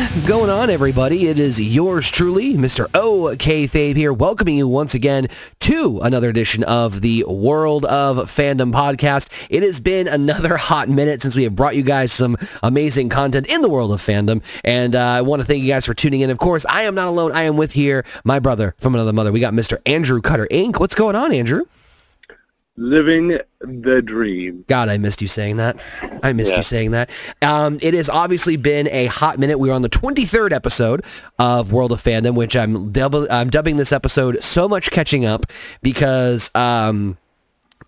Going on, everybody? It is yours truly, Mr. OK Fabe here, welcoming you once again to another edition of the World of Fandom podcast. It has been another hot minute since we have brought you guys some amazing content in the world of fandom, and uh, I want to thank you guys for tuning in. Of course, I am not alone. I am with here my brother from another mother. We got Mr. Andrew Cutter Inc. What's going on, Andrew? Living the dream. God, I missed you saying that. I missed you saying that. Um, it has obviously been a hot minute. We are on the 23rd episode of World of Fandom, which I'm, dub- I'm dubbing this episode so much catching up because um,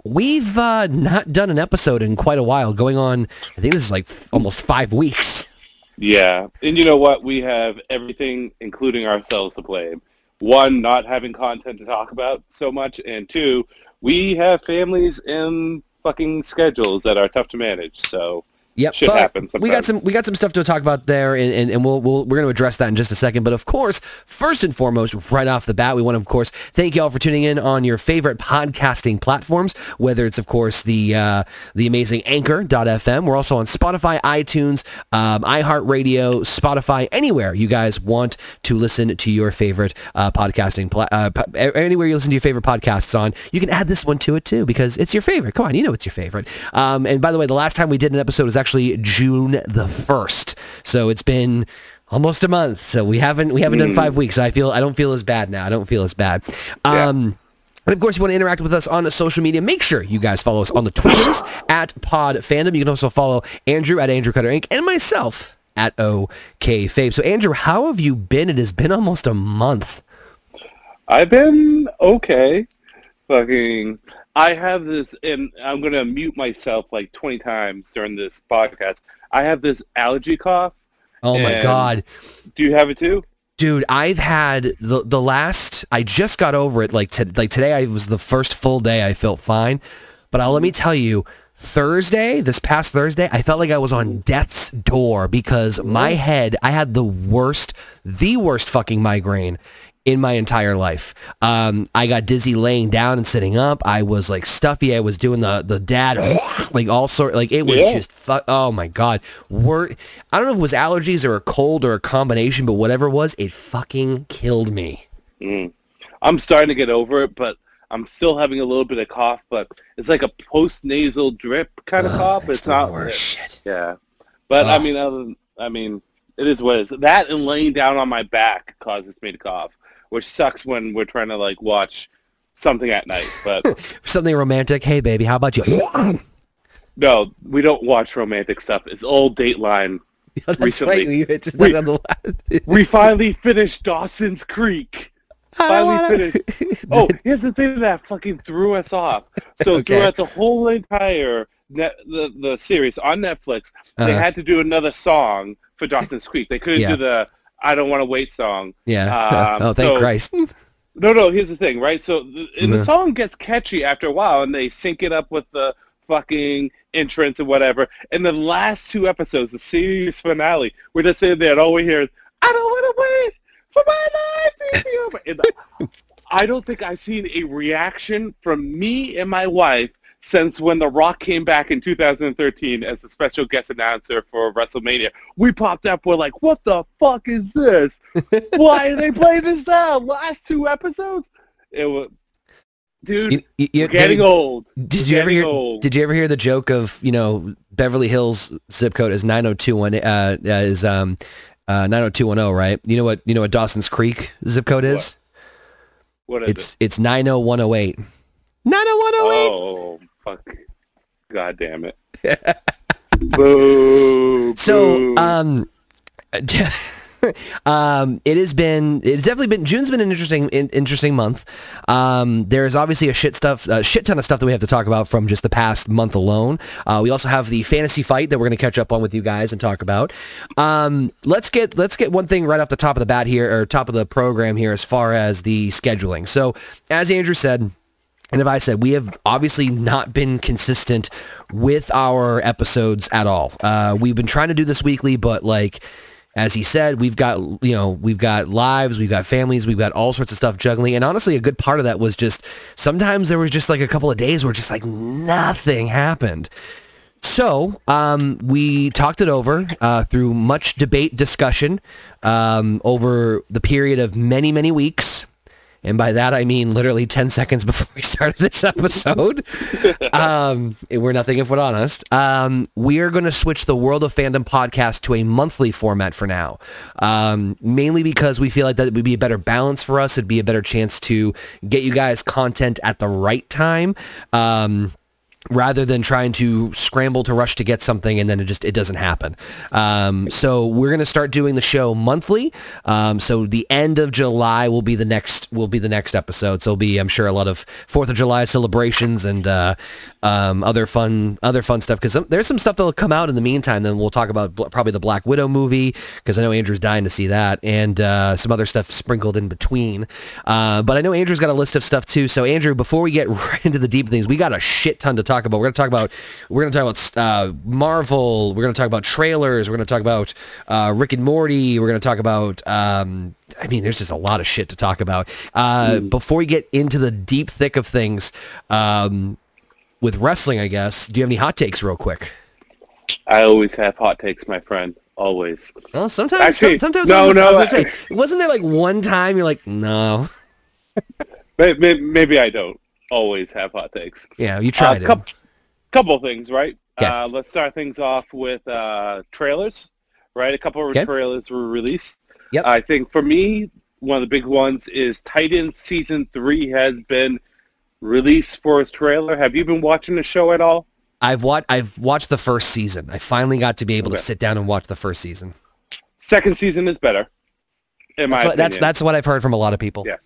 we've uh, not done an episode in quite a while, going on, I think this is like f- almost five weeks. Yeah. And you know what? We have everything, including ourselves, to blame. One, not having content to talk about so much, and two, we have families and fucking schedules that are tough to manage. So Yep, Shit but happens we got some we got some stuff to talk about there, and, and, and we'll, we'll we're going to address that in just a second. But of course, first and foremost, right off the bat, we want to of course thank you all for tuning in on your favorite podcasting platforms. Whether it's of course the uh, the amazing Anchor.fm, we're also on Spotify, iTunes, um, iHeartRadio, Spotify, anywhere you guys want to listen to your favorite uh, podcasting pla- uh, po- anywhere you listen to your favorite podcasts on. You can add this one to it too because it's your favorite. Come on, you know it's your favorite. Um, and by the way, the last time we did an episode was actually June the first, so it's been almost a month. So we haven't we haven't done five weeks. So I feel I don't feel as bad now. I don't feel as bad. Um, and of course, you want to interact with us on social media. Make sure you guys follow us on the Twitters at Pod Fandom. You can also follow Andrew at Andrew Cutter Inc. and myself at OK Fabe. So Andrew, how have you been? It has been almost a month. I've been okay. Fucking, I have this, and I'm going to mute myself like 20 times during this podcast. I have this allergy cough. Oh my God. Do you have it too? Dude, I've had the the last. I just got over it. Like to, like today, I was the first full day I felt fine. But I'll let me tell you, Thursday, this past Thursday, I felt like I was on death's door because my head. I had the worst, the worst fucking migraine in my entire life. Um, I got dizzy laying down and sitting up. I was like stuffy. I was doing the the dad like all sort like it was Yeah. just fu- oh my god. Wor- I don't know if it was allergies or a cold or a combination, but whatever it was, it fucking killed me. I'm starting to get over it, but I'm still having a little bit of cough, but it's like a post-nasal drip kind of Ugh, cough. it's not worst shit. Yeah. But I mean, other than, I mean, it is what it is. That and laying down on my back causes me to cough, which sucks when we're trying to like watch something at night. But Something romantic. Hey baby, how about you? no, we don't watch romantic stuff. It's old Dateline. That's Recently. right. You hit just on the last- We finally finished Dawson's Creek. I Finally wanna- finished. Oh, here's the thing that fucking threw us off. So Okay. throughout the whole entire net, the the series on Netflix, they Uh-huh. had to do another song for Dawson's Creek. They couldn't Yeah. do the "I Don't Want to Wait" song. Yeah. Um, oh, thank so- Christ. No, no. Here's the thing, right? So, the, and Yeah. the song gets catchy after a while, and they sync it up with the fucking entrance and whatever. And the last two episodes, the series finale, we're just sitting there, and all we hear is, "I don't want to wait for my life to be over." And I don't think I've seen a reaction from me and my wife since when The Rock came back in 2013 as a special guest announcer for WrestleMania. We popped up, we're like, what the fuck is this? Why did they play this now? Last two episodes? It was, dude, You- you- you- getting did, old. Did you ever hear? old. Did you ever hear the joke of you know Beverly Hills zip code is nine zero two one uh uh, is um uh nine zero two one zero right? You know what you know what Dawson's Creek zip code is? what is It's it's nine zero one zero eight. Nine zero one it? zero eight. Fuck. God damn it. boo. So boo. um. um, it has been, it's definitely been, June's been an interesting, in, interesting month. Um, there's obviously a shit stuff, a shit ton of stuff that we have to talk about from just the past month alone. Uh, we also have the fantasy fight that we're going to catch up on with you guys and talk about. Um, let's get, let's get one thing right off the top of the bat here, or top of the program here as far as the scheduling. So as Andrew said, and if I said we have obviously not been consistent with our episodes at all. Uh, we've been trying to do this weekly, but like as he said, we've got you know we've got lives, we've got families, we've got all sorts of stuff juggling. And honestly, a good part of that was just sometimes there was just like a couple of days where just like nothing happened. So um, we talked it over uh, through much debate, discussion um, over the period of many, many weeks. And by that, I mean literally 10 seconds before we started this episode. um, we're nothing if we're honest. Um, we are going to switch the World of Fandom podcast to a monthly format for now. Um, mainly because we feel like that would be a better balance for us. It'd be a better chance to get you guys content at the right time. Um, rather than trying to scramble to rush to get something and then it just it doesn't happen. Um, so we're going to start doing the show monthly. Um, so the end of july will be the next will be the next episode. So it'll be i'm sure a lot of fourth of july celebrations and uh, um, other fun other fun stuff. Because there's some stuff that'll come out in the meantime then we'll talk about bl- probably the black widow movie because i know andrew's dying to see that and uh, some other stuff sprinkled in between. Uh, but i know andrew's got a list of stuff too. So andrew before we get right into the deep things we got a shit ton to talk talk about. We're going to talk about we're going to talk about uh, Marvel. We're going to talk about trailers. We're going to talk about uh, Rick and Morty. We're going to talk about. Um, I mean, there's just a lot of shit to talk about. Uh, mm. Before we get into the deep thick of things um, with wrestling, I guess. Do you have any hot takes, real quick? I always have hot takes, my friend. Always. Well, sometimes. Actually, sometimes. No, no. I, say, wasn't there like one time you're like, no. maybe, maybe I don't always have hot takes. Yeah, you tried uh, couple, couple things, right? Yeah. Uh, let's start things off with uh, trailers, right? A couple of okay. trailers were released. Yep. I think for me, one of the big ones is Titans season three has been released for its trailer. Have you been watching the show at all? I've watched. I've watched the first season. I finally got to be able okay. to sit down and watch the first season. Second season is better. In my that's what, that's, that's what I've heard from a lot of people. Yes,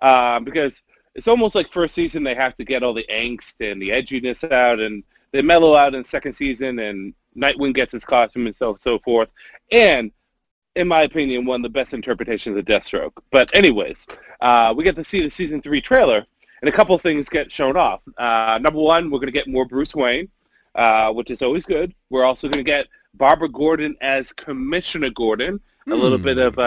uh, because it's almost like first season they have to get all the angst and the edginess out, and they mellow out in second season, and Nightwing gets his costume and so so forth. And in my opinion, one of the best interpretations of Deathstroke. But anyways, uh, we get to see the season three trailer, and a couple things get shown off. Uh, number one, we're going to get more Bruce Wayne, uh, which is always good. We're also going to get Barbara Gordon as Commissioner Gordon, a little hmm. bit of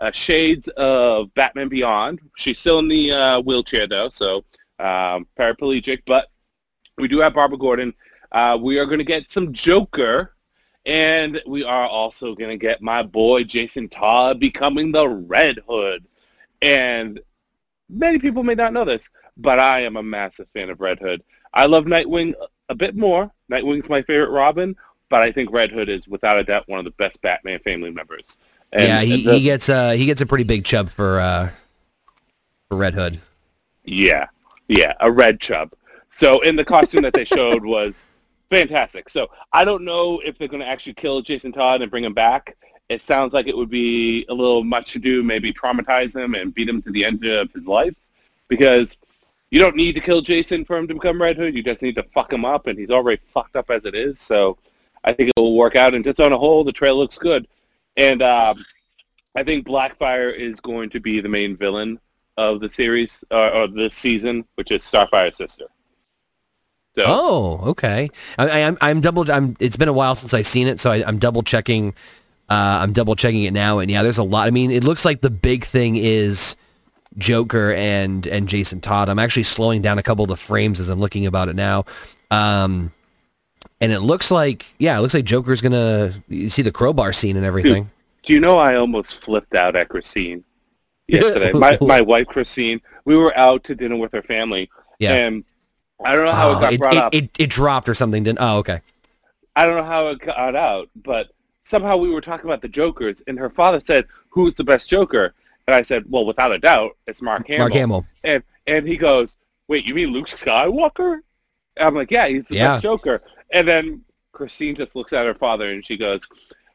uh, shades of Batman Beyond. She's still in the uh, wheelchair though, so um, paraplegic. But we do have Barbara Gordon. Uh, we are going to get some Joker, and we are also going to get my boy Jason Todd becoming the Red Hood. And many people may not know this, but I am a massive fan of Red Hood. I love Nightwing a bit more. Nightwing's my favorite Robin, but I think Red Hood is without a doubt one of the best Batman family members. And yeah, he, the, he gets uh he gets a pretty big chub for uh for Red Hood. Yeah, yeah, a red chub. So in the costume that they showed was fantastic. So I don't know if they're going to actually kill Jason Todd and bring him back. It sounds like it would be a little much to do, maybe traumatize him and beat him to the end of his life, because you don't need to kill Jason for him to become Red Hood. You just need to fuck him up, and he's already fucked up as it is. So I think it will work out. And just on a whole, the trail looks good. And um, I think Blackfire is going to be the main villain of the series uh, or this season, which is Starfire's sister. So. Oh, okay. I, am I'm, I'm double. I'm. It's been a while since I've seen it, so I, am double checking. Uh, I'm double checking it now, and yeah, there's a lot. I mean, it looks like the big thing is Joker and and Jason Todd. I'm actually slowing down a couple of the frames as I'm looking about it now. Um, and it looks like yeah, it looks like Joker's gonna you see the crowbar scene and everything. Dude, do you know I almost flipped out at Christine yesterday? my my wife Christine, we were out to dinner with her family, yeah. and I don't know how oh, it got brought it, up. It, it dropped or something, didn't? Oh, okay. I don't know how it got out, but somehow we were talking about the Jokers, and her father said, "Who's the best Joker?" And I said, "Well, without a doubt, it's Mark Hamill." Mark Hamill. And and he goes, "Wait, you mean Luke Skywalker?" And I'm like, "Yeah, he's the yeah. best Joker." And then Christine just looks at her father and she goes,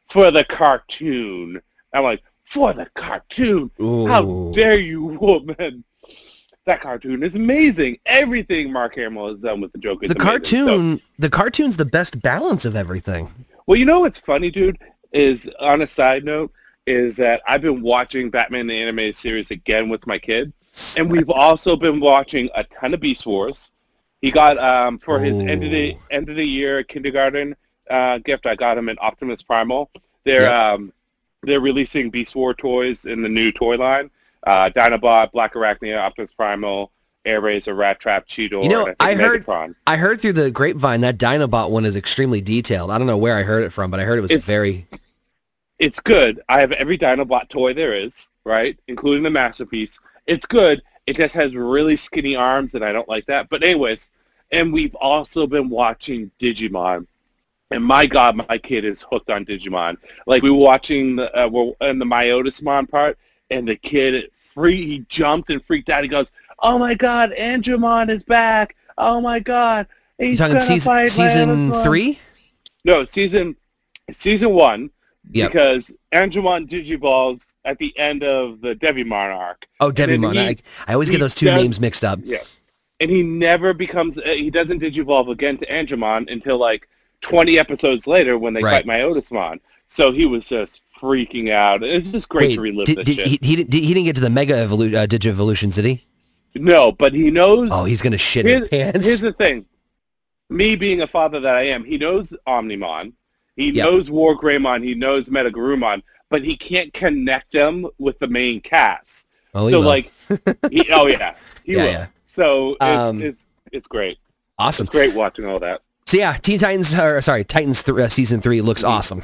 "For the cartoon." I'm like, "For the cartoon? Ooh. How dare you, woman!" That cartoon is amazing. Everything Mark Hamill has done with the Joker. The amazing. cartoon, so, the cartoon's the best balance of everything. Well, you know what's funny, dude? Is on a side note, is that I've been watching Batman the animated series again with my kid, and we've also been watching a ton of Beast Wars. He got um, for his end of the end of the year kindergarten uh, gift. I got him an Optimus Primal. They're yep. um, they're releasing Beast War toys in the new toy line. Uh, Dinobot, Black Arachnia, Optimus Primal, Airazor, Rat Trap, Cheetor, You know, and I, I heard- Megatron. I heard through the grapevine that Dinobot one is extremely detailed. I don't know where I heard it from, but I heard it was It's- very. It's good. I have every Dinobot toy there is, right, including the Masterpiece. It's good. It just has really skinny arms, and I don't like that. But anyways, and we've also been watching Digimon. And my God, my kid is hooked on Digimon. Like we were watching the uh, we're in the Myotismon part, and the kid free he jumped and freaked out. He goes, "Oh my God, Andromon is back! Oh my God, You he's talking gonna season fight season Myotismon." three? No, season season one. Yep. Because Andromon digivolves at the end of the Devimon arc, Oh, Devimon. he- I, always get those two does- names mixed up. Yeah. and he never becomes. Uh, he doesn't digivolve again to Andromon until like 20 episodes later when they Right. fight Myotismon. So he was just freaking out. It's just great Wait, to relive did, this did, shit. he, he, he didn't get to the Mega evolu- uh, Digivolutions, did he? No, but he knows. Oh, he's gonna shit Here's, his pants. here's the thing. Me being a father that I am, he knows Omnimon. He Yep. knows War Greymon. He knows MetalGarurumon. But he can't connect them with the main cast. oh, so like, he, oh yeah, he Yeah, will. yeah. So it's, Um, it's it's great. awesome. It's great watching all that. So yeah, Teen Titans, or sorry, Titans th- uh, season three looks Mm-hmm. awesome.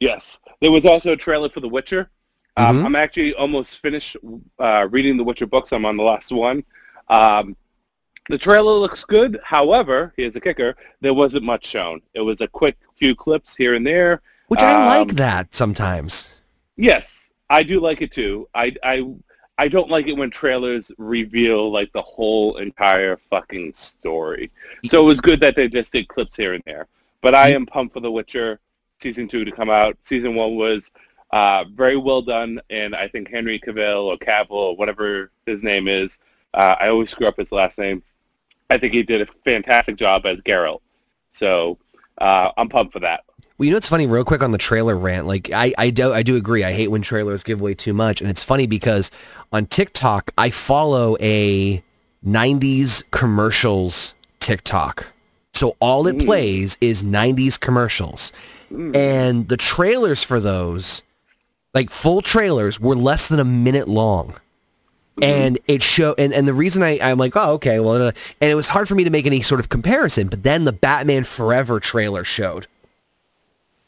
Yes. There was also a trailer for The Witcher. Um, Mhm. I'm actually almost finished uh, reading The Witcher books. I'm on the last one. Um, the trailer looks good. However, here's a kicker. There wasn't much shown. It was a quick few clips here and there. Which I like Um, that sometimes. Yes, I do like it too. I, I, I don't like it when trailers reveal like the whole entire fucking story. So it was good that they just did clips here and there. But I am pumped for The Witcher season two to come out. Season one was uh, very well done, and I think Henry Cavill or Cavill or whatever his name is, uh, I always screw up his last name. I think he did a fantastic job as Geralt. So uh, I'm pumped for that. Well, you know what's funny? Real quick on the trailer rant, like I, I do, I do agree. I hate when trailers give away too much, and it's funny because on TikTok I follow a '90s commercials TikTok. So all it Mm. plays is '90s commercials, and the trailers for those, like full trailers, were less than a minute long. And it show and, and the reason I, I'm like, oh, okay, well, uh, and it was hard for me to make any sort of comparison, but then the Batman Forever trailer showed.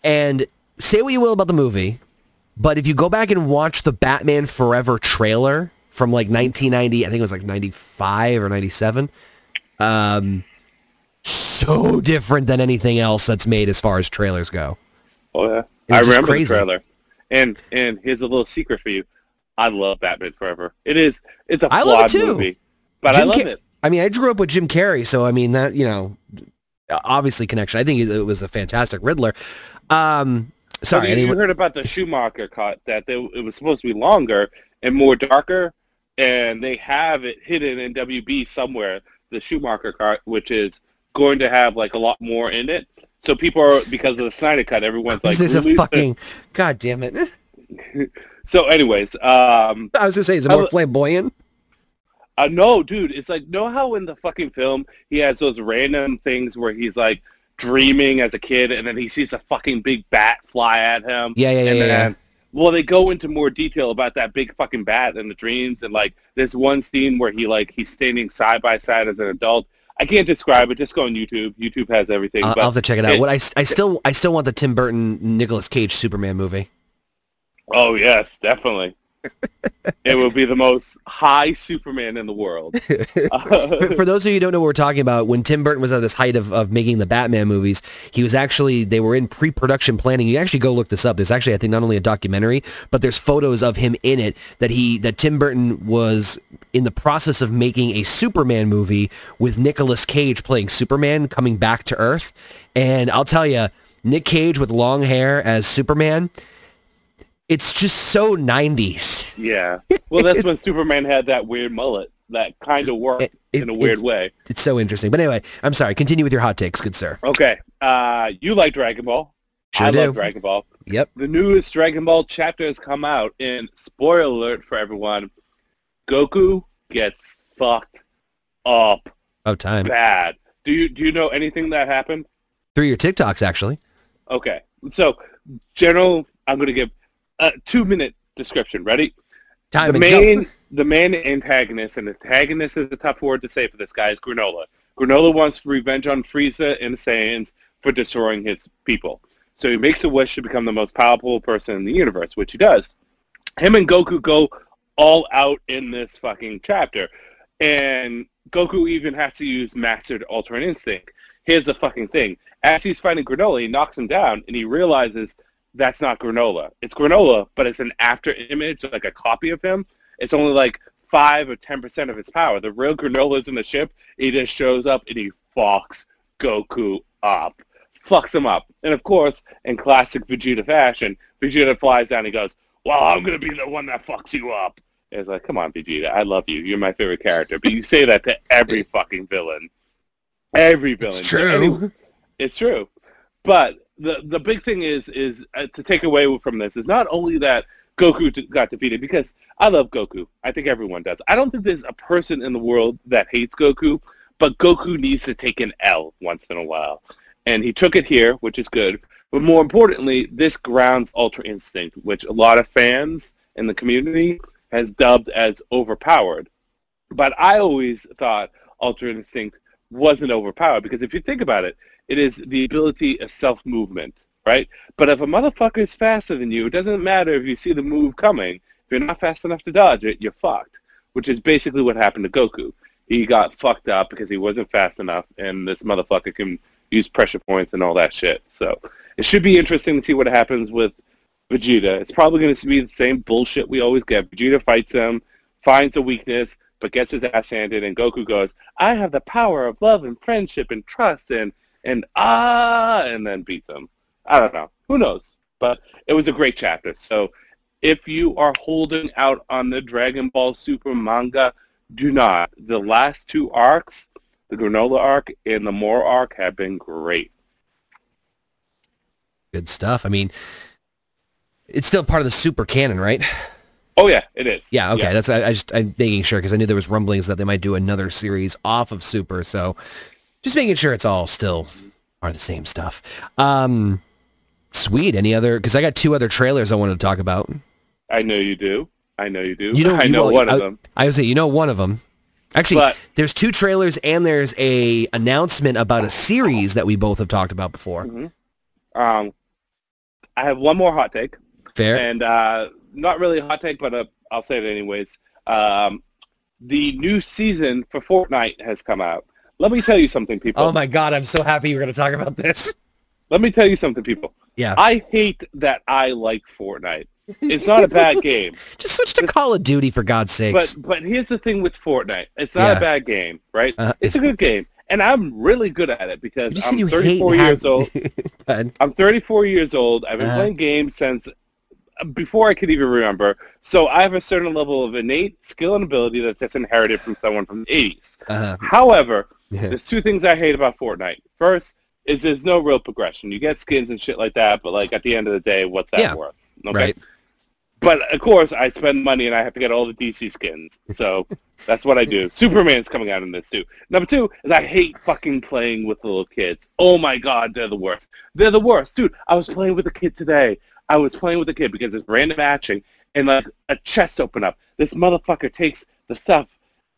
And say what you will about the movie, but if you go back and watch the Batman Forever trailer from like 1990, I think it was like 95 or 97, um, so different than anything else that's made as far as trailers go. Oh yeah, I remember crazy. the trailer. And and here's a little secret for you. I love Batman Forever. It is it's a I flawed love it too. movie, but I love Car- it. I mean, I grew up with Jim Carrey, so I mean that you know, obviously connection. I think it was a fantastic Riddler. Um, sorry, Have you, you anyone, heard about the Schumacher cut that they, it was supposed to be longer and more darker, and they have it hidden in WB somewhere. The Schumacher cut, which is going to have like a lot more in it. So people are because of the Snyder cut, everyone's like, there's a fucking god damn it. So, anyways, um, I was gonna say, is it more lo- flamboyant? Uh, no, dude, it's like know how in the fucking film he has those random things where he's like dreaming as a kid, and then he sees a fucking big bat fly at him. Yeah, yeah, yeah, and yeah, then, well, they go into more detail about that big fucking bat in the dreams, and like there's one scene where he like he's standing side by side as an adult. I can't describe it. Just go on YouTube. YouTube has everything. I'll, I'll have to check it out. it- what I, I still I still want the Tim Burton Nicolas Cage Superman movie. Oh yes, definitely. it will be the most high Superman in the world. for, for those of you who don't know what we're talking about, when Tim Burton was at his height of, of making the Batman movies, he was actually, they were in pre-production planning. You actually go look this up. There's actually, I think, not only a documentary, but there's photos of him in it that he, that Tim Burton was in the process of making a Superman movie with Nicolas Cage playing Superman coming back to Earth. And I'll tell you, Nick Cage with long hair as Superman, it's just so 90s. Yeah. Well, that's when Superman had that weird mullet that kind of worked It- it- in a weird it- way. It's so interesting. But anyway, I'm sorry. Continue with your hot takes, good sir. Okay. Uh, you like Dragon Ball. Sure I do. love Dragon Ball. Yep. The newest Dragon Ball chapter has come out, and spoiler alert for everyone, Goku gets fucked up Oh, time. bad. Do you do you know anything that happened? Through your TikToks, actually. Okay. So, general, I'm going to give a two-minute description. Ready? Time the and go. main the main antagonist, and antagonist is a tough word to say for this guy, is Granolah. Granolah wants revenge on Frieza and Saiyans for destroying his people. So he makes a wish to become the most powerful person in the universe, which he does. Him and Goku go all out in this fucking chapter. And Goku even has to use Mastered Ultra Instinct. Here's the fucking thing. As he's fighting Granolah, he knocks him down, and he realizes that's not Granolah. It's Granolah, but it's an after image, like a copy of him. It's only like 5 or 10% of his power. The real Granolah is in the ship. He just shows up, and he fucks Goku up. Fucks him up. And of course, in classic Vegeta fashion, Vegeta flies down and goes, well, I'm going to be the one that fucks you up. And it's like, come on, Vegeta, I love you. You're my favorite character. But you say that to every fucking villain. Every villain. It's true. Any, it's true. But the the big thing is is uh, to take away from this is not only that Goku got defeated because I love Goku. I think everyone does. I don't think there's a person in the world that hates Goku, but Goku needs to take an L once in a while. And he took it here, which is good. But more importantly, this grounds Ultra Instinct, which a lot of fans in the community has dubbed as overpowered. But I always thought Ultra Instinct wasn't overpowered because if you think about it, it is the ability of self-movement, right? But if a motherfucker is faster than you, it doesn't matter if you see the move coming. If you're not fast enough to dodge it, you're fucked, which is basically what happened to Goku. He got fucked up because he wasn't fast enough, and this motherfucker can use pressure points and all that shit. So it should be interesting to see what happens with Vegeta. It's probably going to be the same bullshit we always get. Vegeta fights him, finds a weakness, but gets his ass handed, and Goku goes, I have the power of love and friendship and trust and, and ah, and then beat them. I don't know. Who knows? But it was a great chapter. So if you are holding out on the Dragon Ball Super manga, do not. The last two arcs, the Granolah arc and the Moro arc, have been great. Good stuff. I mean, it's still part of the super canon, right? Oh yeah, it is. Yeah, okay. Yeah. That's I, I just I'm making sure because I knew there was rumblings that they might do another series off of Super, so just making sure it's all still are the same stuff. Um, sweet. Any other? Because I got two other trailers I wanted to talk about. I know you do. I know you do. You know, I you- know one I, of them. I would say you know one of them. Actually, But- there's two trailers and there's a announcement about a series that we both have talked about before. Um, I have one more hot take, Fair. and uh, not really a hot take, but uh, I'll say it anyways. Um, the new season for Fortnite has come out. Let me tell you something, people. oh my god, I'm so happy you're going to talk about this. Let me tell you something, people. Yeah. I hate that I like Fortnite. It's not a bad game. Just switch to Call of Duty for God's sakes. But but here's the thing with Fortnite. It's not Yeah. a bad game, right? Uh, it's a good game. And I'm really good at it because I'm 34 hate years old. I'm 34 years old. I've been Uh-huh. playing games since uh, before I could even remember. So I have a certain level of innate skill and ability that's just inherited from someone from the 80s. uh, However, yeah. there's two things I hate about Fortnite. First is there's no real progression. You get skins and shit like that, but like at the end of the day, what's that Yeah. worth? Okay? Right. But of course, I spend money and I have to get all the DC skins. So that's what I do. Superman's coming out in this too. Number two is I hate fucking playing with little kids. Oh my god, they're the worst. They're the worst, dude. I was playing with a kid today. I was playing with a kid because it's random matching, and like a chest opened up. This motherfucker takes the stuff,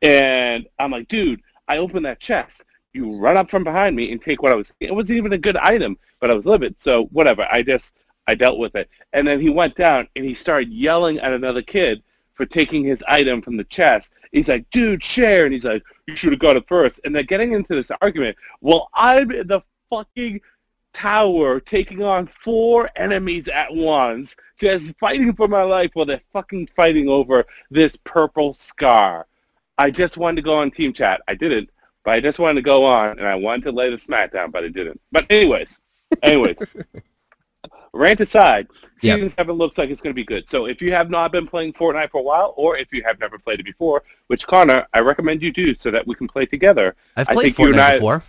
and I'm like, dude, I open that chest. You run up from behind me and take what I was. It wasn't even a good item, but I was livid. So whatever. I just I dealt with it. And then he went down and he started yelling at another kid for taking his item from the chest. He's like, dude, share. And he's like, you should have got it first. And they're getting into this argument. Well, I'm in the fucking tower taking on four enemies at once, just fighting for my life while they're fucking fighting over this purple scar. I just wanted to go on team chat. I didn't, but I just wanted to go on and I wanted to lay the smack down, but I didn't. But anyways, anyways. Rant aside, Yep. season seven looks like it's going to be good. So if you have not been playing Fortnite for a while, or if you have never played it before, which Connor, I recommend you do, so that we can play together. I've I played think you and Fortnite I- before.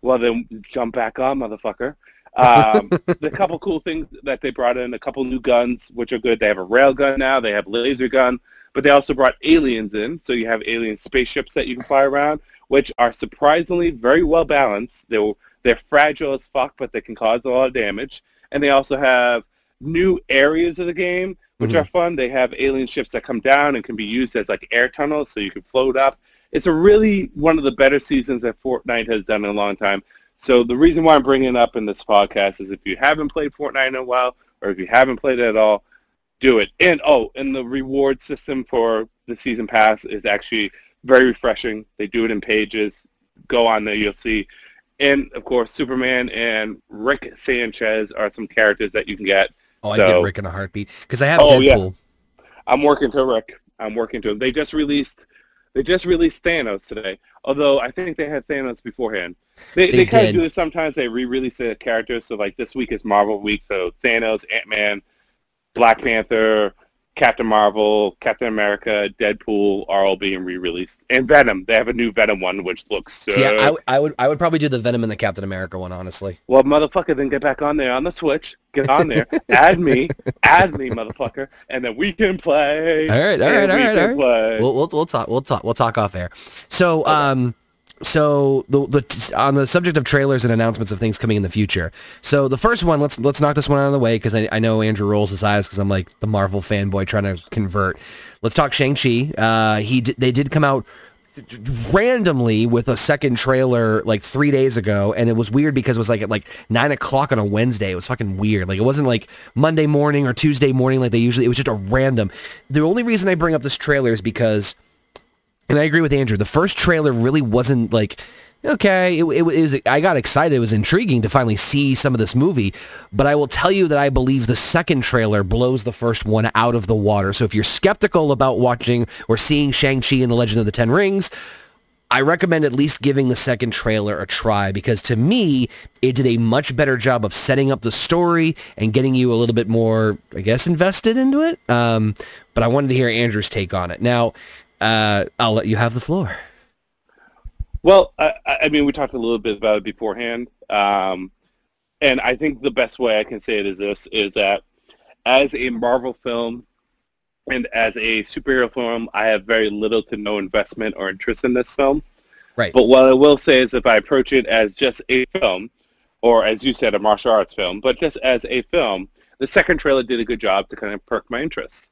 Well, then jump back on, motherfucker. Um, the couple cool things that they brought in, a couple new guns, which are good. They have a rail gun now. They have laser gun, but they also brought aliens in. So you have alien spaceships that you can fly around, which are surprisingly very well balanced. They're they're fragile as fuck, but they can cause a lot of damage. And they also have new areas of the game which Mhm. are fun. They have alien ships that come down and can be used as like air tunnels, so you can float up. It's a really one of the better seasons that Fortnite has done in a long time. So the reason why I'm bringing it up in this podcast is if you haven't played Fortnite in a while, or if you haven't played it at all, do it. And oh, and the reward system for the season pass is actually very refreshing. They do it in pages. Go on there, you'll see. And of course, Superman and Rick Sanchez are some characters that you can get. Oh, I So- get Rick in a heartbeat because I have Oh, yeah. I'm working to Rick. I'm working to him. They just released they just released Thanos today. Although I think they had Thanos beforehand. They They they, kind of do it sometimes. They re-release the characters. So like this week is Marvel week. So Thanos, Ant Man, Black Panther, Captain Marvel, Captain America, Deadpool are all being re-released. And Venom. They have a new Venom one which looks so. See, I, I, would I would probably do the Venom and the Captain America one, honestly. well, motherfucker, then get back on there on the Switch. Get on there. add me. Add me, motherfucker. And then we can play. All right, all right, all right, all right. play. We'll, we'll we'll talk we'll talk we'll talk off air. So um so the the on the subject of trailers and announcements of things coming in the future. So the first one, let's let's knock this one out of the way because I, I know Andrew rolls his eyes because I'm like the Marvel fanboy trying to convert. Let's talk Shang Chi. Uh, he d- they did come out randomly with a second trailer like three days ago and it was weird because it was like at like nine o'clock on a wednesday it was fucking weird like it wasn't like monday morning or tuesday morning like they usually it was just a random the only reason i bring up this trailer is because and I agree with Andrew. The first trailer really wasn't like okay. It, it, was. I got excited. It was intriguing to finally see some of this movie. But I will tell you that I believe the second trailer blows the first one out of the water. So if you're skeptical about watching or seeing Shang Chi and the Legend of the Ten Rings. I recommend at least giving the second trailer a try because to me, it did a much better job of setting up the story and getting you a little bit more, I guess, invested into it. Um, but I wanted to hear Andrew's take on it. Now, uh, I'll let you have the floor. Well, I, I mean, we talked a little bit about it beforehand, um, and I think the best way I can say it is this: is that as a Marvel film and as a superhero film, I have very little to no investment or interest in this film. Right. But what I will say is, if I approach it as just a film, or as you said, a martial arts film, but just as a film, the second trailer did a good job to kind of perk my interest.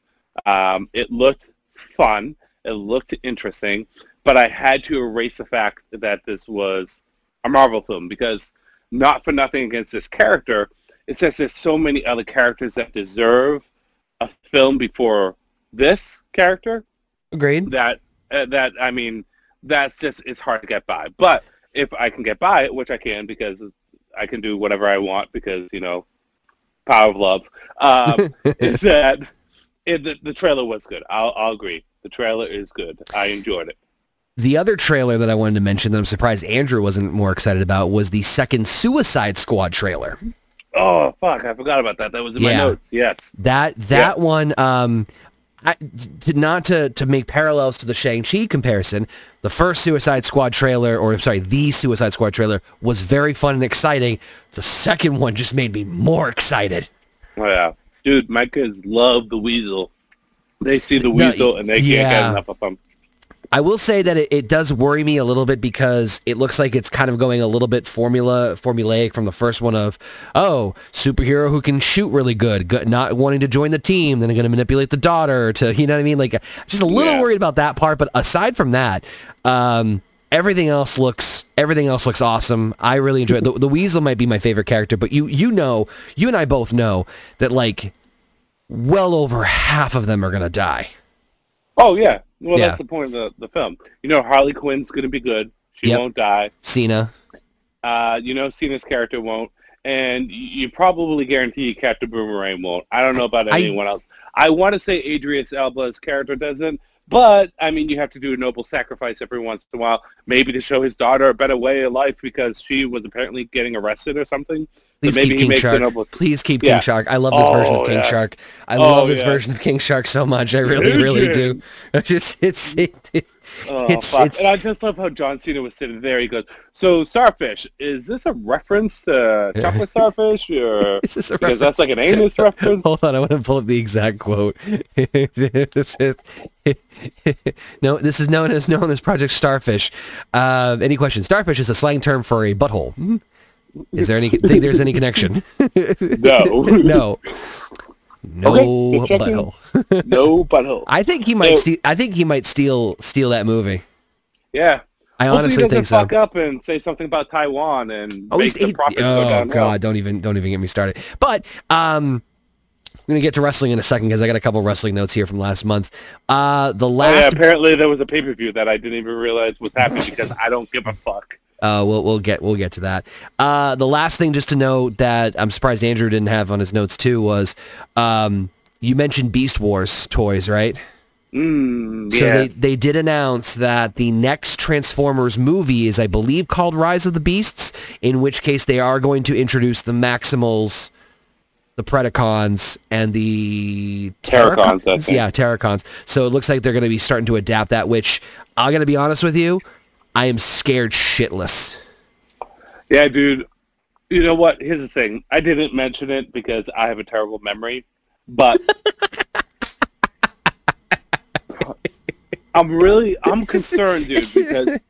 Um, it looked fun. It looked interesting but I had to erase the fact that this was a Marvel film because not for nothing against this character, it's just there's so many other characters that deserve a film before this character Agreed. that uh, that I mean that's just it's hard to get by. But if I can get by it, which I can because I can do whatever I want because you know power of love, um, is that it, the, the trailer was good. I'll, I'll agree. The trailer is good. I enjoyed it. The other trailer that I wanted to mention that I'm surprised Andrew wasn't more excited about was the second Suicide Squad trailer. Oh fuck! I forgot about that. That was in my notes. Yes. That that one, um, I, to, not to to make parallels to the Shang Chi comparison. The first Suicide Squad trailer, or sorry, the Suicide Squad trailer was very fun and exciting. The second one just made me more excited. Oh, yeah, dude, my kids love the weasel. They see the weasel and they can't yeah. get enough of them. I will say that it, it does worry me a little bit because it looks like it's kind of going a little bit formula formulaic from the first one of oh superhero who can shoot really good, good not wanting to join the team, then going to manipulate the daughter to you know what I mean like just a little Yeah. worried about that part. But aside from that, um, everything else looks everything else looks awesome. I really enjoy it. The, the Weasel might be my favorite character, but you you know you and I both know that like well over half of them are gonna die. Oh yeah. Well, Yeah. that's the point of the, the film. You know, Harley Quinn's gonna be good. She Yep. won't die. Cena. Uh, you know, Cena's character won't, and you probably guarantee Captain Boomerang won't. I don't know about I- anyone else. I want to say Idris Elba's character doesn't, but I mean, you have to do a noble sacrifice every once in a while, maybe to show his daughter a better way of life because she was apparently getting arrested or something. Please keep King Shark. noble- Please keep Yeah. King Shark. I love this version of Oh, King. Shark. I Oh, love this yes. version of King Shark so much. I really, really do. I just it's it, it, Oh, it's it's and I just love how John Cena was sitting there. He goes, "So starfish, is this a reference to chocolate starfish, or Is this a because that's reference? like an anus reference?" Hold on, I want to pull up the exact quote. This is- no, this is known as known as Project Starfish. Uh, any questions? Starfish is a slang term for a butthole. Is there any think there's any connection? No. no. No Okay, butthole. no butthole. I think he might. So- Ste- I think he might steal steal that movie. yeah. I Hopefully honestly he doesn't think so. fuck up and say something about Taiwan and Oh, make the he, profits go oh down. god, don't even don't even get me started. But um, I'm gonna get to wrestling in a second because I got a couple wrestling notes here from last month. Uh, the Oh, yeah, last. apparently there was a pay per view that I didn't even realize was happening because I don't give a fuck. Uh, we'll we'll get we'll get to that. Uh, the last thing just to note that I'm surprised Andrew didn't have on his notes too was um, you mentioned Beast Wars toys, right? Mm, So yes. they, they did announce that the next Transformers movie is, I believe, called Rise of the Beasts, in which case they are going to introduce the Maximals, the Predacons, and the Terrorcons, think. Yeah, Terrorcons. So it looks like they're going to be starting to adapt that, which I'm going to be honest with you, I am scared shitless. Yeah, dude. You know what? Here's the thing. I didn't mention it because I have a terrible memory, but I'm really I'm concerned, dude, because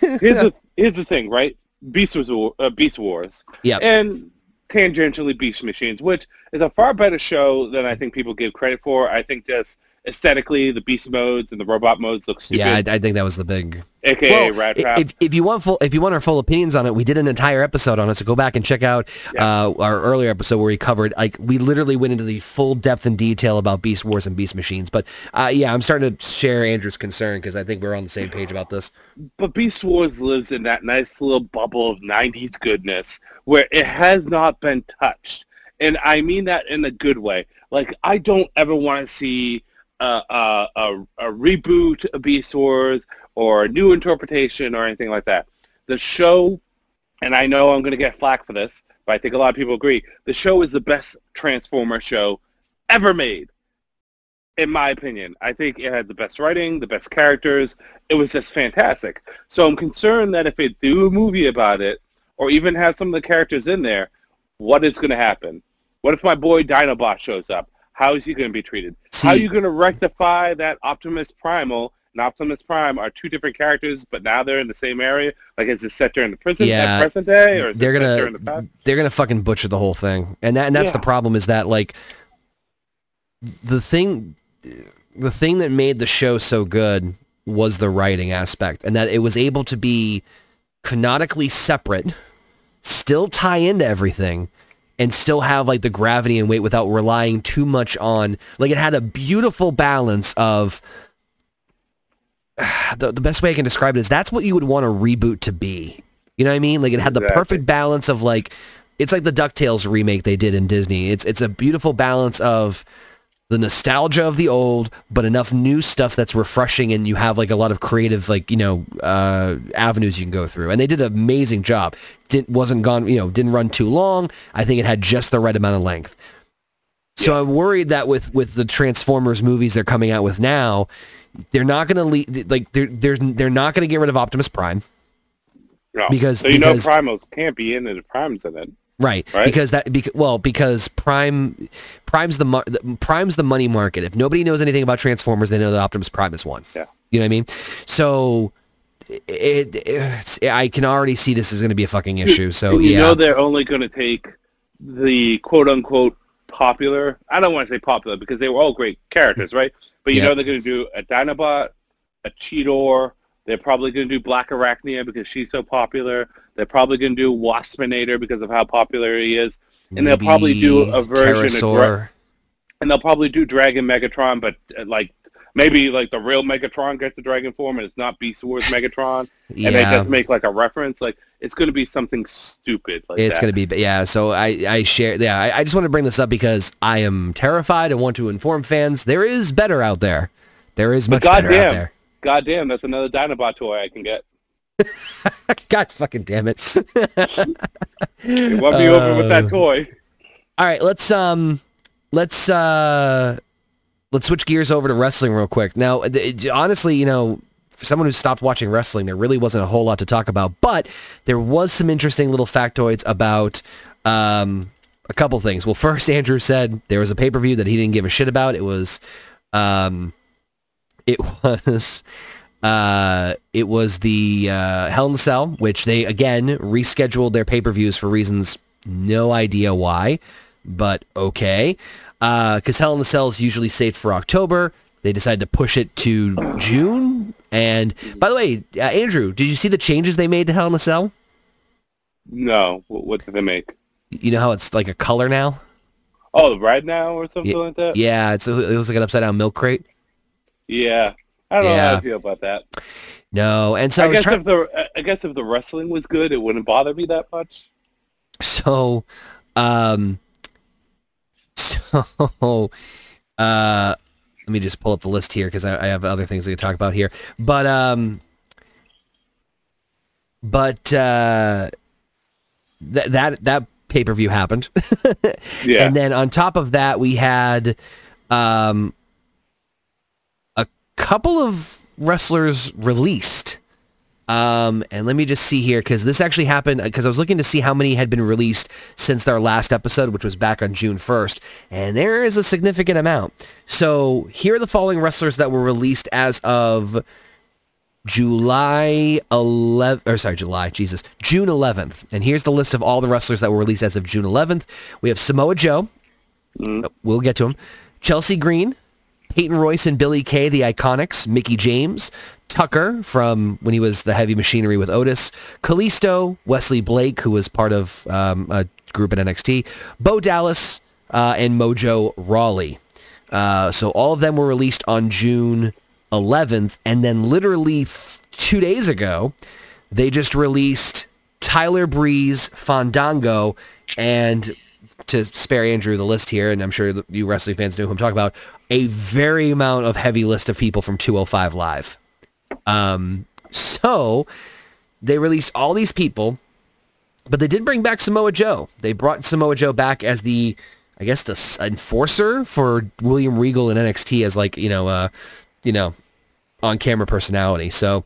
here's the here's the thing, right? Beast Wars, uh, Beast Wars, Yep. and tangentially Beast Machines, which is a far better show than I think people give credit for. I think just aesthetically, the Beast modes and the robot modes look stupid, Yeah, I, I think that was the big aka well, Rat Trap. if, if you want full if you want our full opinions on it, we did an entire episode on it. So go back and check out uh, our earlier episode where we covered like we literally went into the full depth and detail about Beast Wars and Beast Machines. But uh, yeah, I'm starting to share Andrew's concern because I think we're on the same page about this. But Beast Wars lives in that nice little bubble of 90s goodness where it has not been touched. And I mean that in a good way. Like, I don't ever want to see a, a, a, a reboot of Beast Wars or a new interpretation or anything like that. The show, and I know I'm going to get flack for this, but I think a lot of people agree, the show is the best Transformer show ever made in my opinion. I think it had the best writing, the best characters. It was just fantastic. So I'm concerned that if they do a movie about it, or even have some of the characters in there, what is going to happen? What if my boy Dinobot shows up? How is he going to be treated? How are you going to rectify that Optimus Primal and Optimus Prime are two different characters, but now they're in the same area? Like, is it set during the present, Yeah, at present day, or is they're it set during the gonna past? they're gonna fucking butcher the whole thing, and that and that's the problem is that like the thing the thing that made the show so good was the writing aspect, and that it was able to be canonically separate, still tie into everything. And still have like the gravity and weight without relying too much on like it had a beautiful balance of the, the best way I can describe it is that's what you would want a reboot to be. You know what I mean? Like it had the Exactly. perfect balance of like it's like the DuckTales remake they did in Disney. It's it's a beautiful balance of the nostalgia of the old, but enough new stuff that's refreshing and you have like a lot of creative like, you know, uh, avenues you can go through. And they did an amazing job. Didn't wasn't gone, you know, didn't run too long. I think it had just the right amount of length. So I'm worried that with with the Transformers movies they're coming out with now, they're not going to leave like they're they're they're not going to get rid of Optimus Prime. No. because- so you know because- Primals can't be in it if Prime's in it. Right. Right? Because that because well because Prime Prime's the, Prime's the money market. If nobody knows anything about Transformers, they know that Optimus Prime is one. Yeah. You know what I mean? So it, it's, I can already see this is going to be a fucking issue. So you yeah. know they're only going to take the quote unquote popular. I don't want to say popular because they were all great characters, right? But you Yeah. know they're going to do a Dinobot, a Cheetor. They're probably going to do Black Arachnia because she's so popular. They're probably going to do Waspinator because of how popular he is. And they'll probably do a version of Terrorsaur. And they'll probably do Dragon Megatron, but uh, like maybe like the real Megatron gets the Dragon form and it's not Beast Wars Megatron. yeah. And they just make like a reference. Like it's going to be something stupid like it's going to be yeah so i i share yeah I, I just want to bring this up because i am terrified and want to inform fans there is better out there there is much But better out there. goddamn, there goddamn, that's another Dinobot toy I can get. god fucking damn it You want me over with that Uh, toy? All right, let's um, let's uh, let's switch gears over to wrestling real quick. Now, it- honestly, you know, for someone who stopped watching wrestling, there really wasn't a whole lot to talk about, but there was some interesting little factoids about um, a couple things. Well, first, Andrew said there was a pay per view that he didn't give a shit about. It was, um, it was. Uh, it was the uh, Hell in a Cell, which they again rescheduled their pay-per-views for reasons no idea why. but okay. Because Hell in the Cell is usually saved for October. They decided to push it to June. And by the way, uh, Andrew, did you see the changes they made to Hell in the Cell? No. What, what did they make? You know how it's like a color now? Oh, red now or something like that? Yeah, it's, it looks like an upside down milk crate. Yeah. I don't know how I feel about that. No, and so I I guess try- if the I guess if the wrestling was good, it wouldn't bother me that much. So, um, so, uh, let me just pull up the list here because I, I have other things to talk about here. But, um, but, uh, that, that, that pay-per-view happened. Yeah. And then on top of that, we had, um, couple of wrestlers released. Um, and let me just see here because this actually happened because I was looking to see how many had been released since their last episode, which was back on June 1st, and there is a significant amount. So here are the following wrestlers that were released as of July 11th, or sorry, July, Jesus, June 11th. And here's the list of all the wrestlers that were released as of June 11th. We have Samoa Joe. We'll get to him. Chelsea Green, Peyton Royce and Billy Kay, the Iconics, Mickie James, Tucker from when he was the Heavy Machinery with Otis, Kalisto, Wesley Blake, who was part of um, a group in NXT, Bo Dallas, uh, and Mojo Rawley. Uh, so all of them were released on June 11th, and then literally th- two days ago, they just released Tyler Breeze, Fandango, and to spare Andrew the list here, and I'm sure you wrestling fans know who I'm talking about, a very amount of heavy list of people from 205 Live. Um, so they released all these people, but they did bring back Samoa Joe. They brought Samoa Joe back as the, I guess, the enforcer for William Regal in NXT as like you know, uh, you know, on camera personality. So,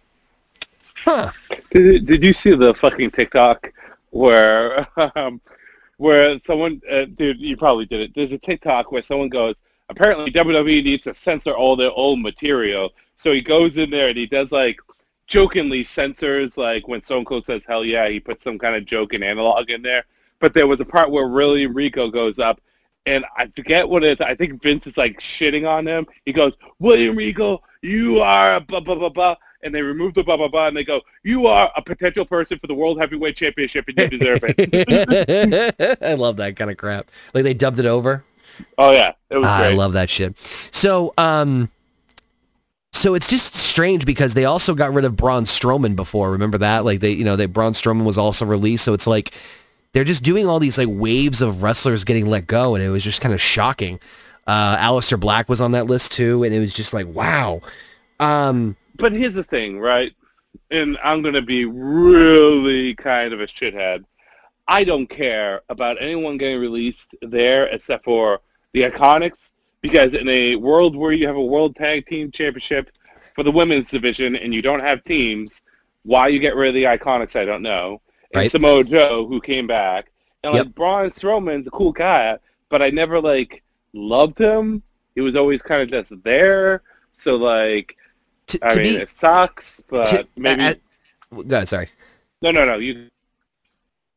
huh? Did, did you see the fucking TikTok where um, where someone, uh, dude, you probably did it. There's a TikTok where someone goes, apparently WWE needs to censor all their old material. So he goes in there and he does like jokingly censors like when Stone Cold says hell yeah, he puts some kind of joke and analog in there. But there was a part where really Rico goes up and I forget what it is. I think Vince is like shitting on him. He goes, William Regal, you are a blah blah blah blah and they remove the blah blah blah and they go, You are a potential person for the World Heavyweight Championship and you deserve it. I love that kind of crap. Like they dubbed it over. oh yeah. It was Ah, great. I love that shit. So, um, so it's just strange because they also got rid of Braun Strowman before. Remember that? Like they, you know, they Braun Strowman was also released. So it's like they're just doing all these like waves of wrestlers getting let go, and it was just kind of shocking. Uh, Aleister Black was on that list too, and it was just like, wow. Um, but here's the thing, right? And I'm going to be really kind of a shithead. I don't care about anyone getting released there except for the Iconics because in a world where you have a World Tag Team Championship for the women's division and you don't have teams, why you get rid of the Iconics, I don't know. And Right. Samoa Joe, who came back. And Yep. like Braun Strowman's a cool guy, but I never like loved him. He was always kind of just there. So like, to, I to mean, be, it sucks, but to, maybe uh, go sorry. no, no, no. You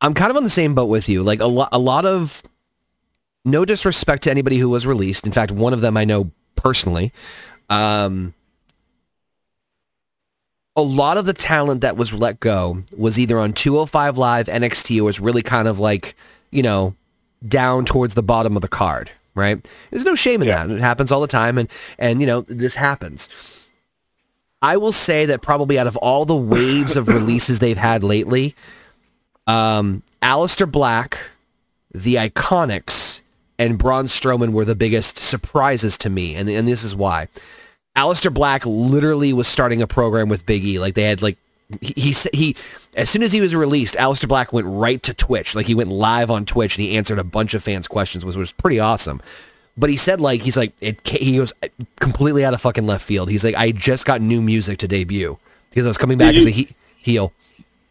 I'm kind of on the same boat with you. Like a lot, a lot of no disrespect to anybody who was released. In fact, one of them I know personally. Um, a lot of the talent that was let go was either on 205 Live, NXT, or was really kind of like, you know, down towards the bottom of the card, right? There's no shame in Yeah. that. It happens all the time, and and you know this happens. I will say that probably out of all the waves of releases they've had lately, um, Aleister Black, the Iconics, and Braun Strowman were the biggest surprises to me, and and this is why. Aleister Black literally was starting a program with Big E. Like they had like he he, he as soon as he was released, Aleister Black went right to Twitch. Like he went live on Twitch and he answered a bunch of fans' questions, which was pretty awesome. But he said like he's like it he goes uh, completely out of fucking left field. He's like I just got new music to debut because I was coming back Did as a he- heel.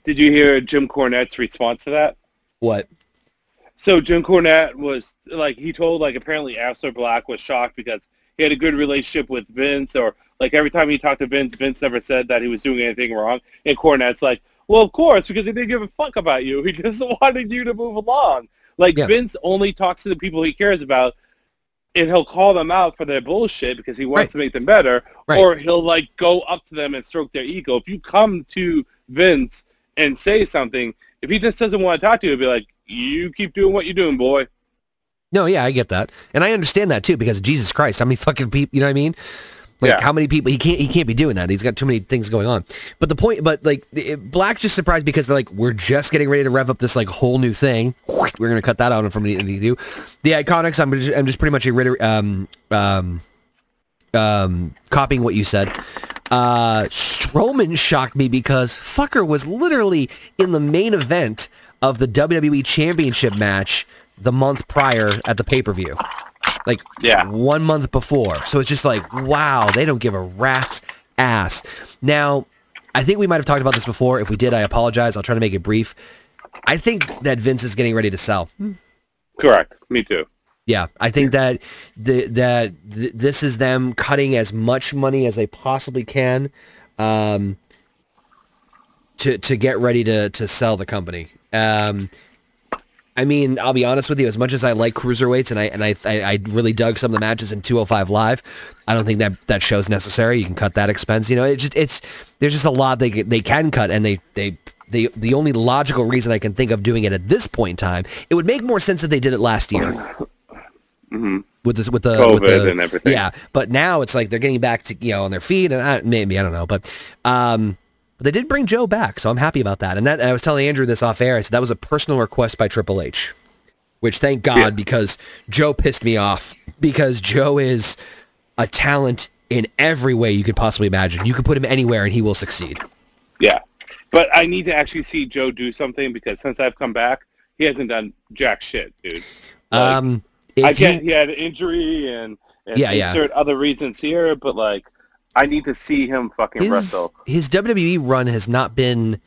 did you hear Jim Cornette's response to that? What? So Jim Cornette was like he told like apparently Aleister Black was shocked because he had a good relationship with Vince or like every time he talked to Vince, Vince never said that he was doing anything wrong. And Cornette's like, well, of course, because he didn't give a fuck about you. He just wanted you to move along. Like Yeah. Vince only talks to the people he cares about, and he'll call them out for their bullshit because he wants Right. to make them better, Right. or he'll like go up to them and stroke their ego. If you come to Vince and say something, if he just doesn't want to talk to you, he'll be like, "You keep doing what you're doing, boy." No, yeah, I get that, and I understand that too because Jesus Christ, how many fucking people? You know what I mean? Like Yeah. how many people? He can't. He can't be doing that. He's got too many things going on. But the point, but like it, Black's just surprised because they're like, we're just getting ready to rev up this like whole new thing. We're gonna cut that out from the do. The iconics. I'm just, I'm just pretty much a reiter- um um um copying what you said. Uh, Strowman shocked me because fucker was literally in the main event of the WWE Championship match the month prior at the pay per view. Like Yeah. one month before. So it's just like, wow, they don't give a rat's ass. Now, I think we might have talked about this before. If we did, I apologize. I'll try to make it brief. I think that Vince is getting ready to sell. Correct. Me too. Yeah, I think that the, that th- this is them cutting as much money as they possibly can um, to to get ready to to sell the company. Um, I mean, I'll be honest with you. As much as I like cruiserweights and I and I I, I really dug some of the matches in 205 Live, I don't think that that show's necessary. You can cut that expense. You know, it just it's there's just a lot they they can cut, and they they. The, the only logical reason I can think of doing it at this point in time, it would make more sense if they did it last year with the with the with COVID the- and everything. Yeah, but now it's like they're getting back to you know on their feet, and I, maybe I don't know, but um, they did bring Joe back, so I'm happy about that. And that I was telling Andrew this off air. I said that was a personal request by Triple H, which thank God Yeah. because Joe pissed me off because Joe is a talent in every way you could possibly imagine. You could put him anywhere and he will succeed. Yeah. But I need to actually see Joe do something because since I've come back, he hasn't done jack shit, dude. Like, um, I get he had an injury and, and Yeah, yeah. insert other reasons here, but like I need to see him fucking his, wrestle. his WWE run has not been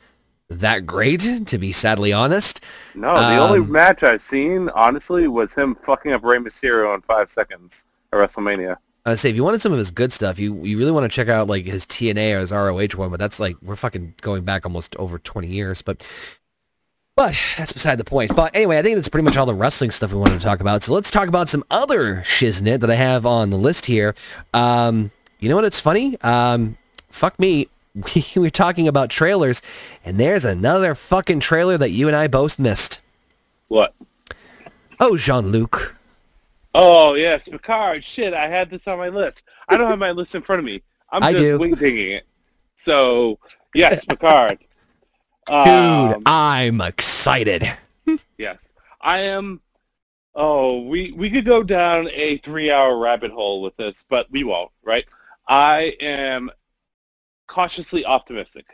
that great, to be sadly honest. No, the only Um, match I've seen, honestly, was him fucking up Rey Mysterio in five seconds at WrestleMania. I say if you wanted some of his good stuff, you you really want to check out like his TNA or his ROH one, but that's like we're fucking going back almost over 20 years, but but that's beside the point. But anyway, I think that's pretty much all the wrestling stuff we wanted to talk about. So let's talk about some other shiznit that I have on the list here. Um, you know what? It's funny. Um, fuck me. We were talking about trailers, and there's another fucking trailer that you and I both missed. What? Oh, Jean-Luc. Oh yes, Picard. Shit, I had this on my list. I don't have my list in front of me. I'm I just do. wing dinging it. So yes, Picard. Dude, Um, I'm excited. Yes, I am. Oh, we we could go down a three-hour rabbit hole with this, but we won't, right? I am cautiously optimistic.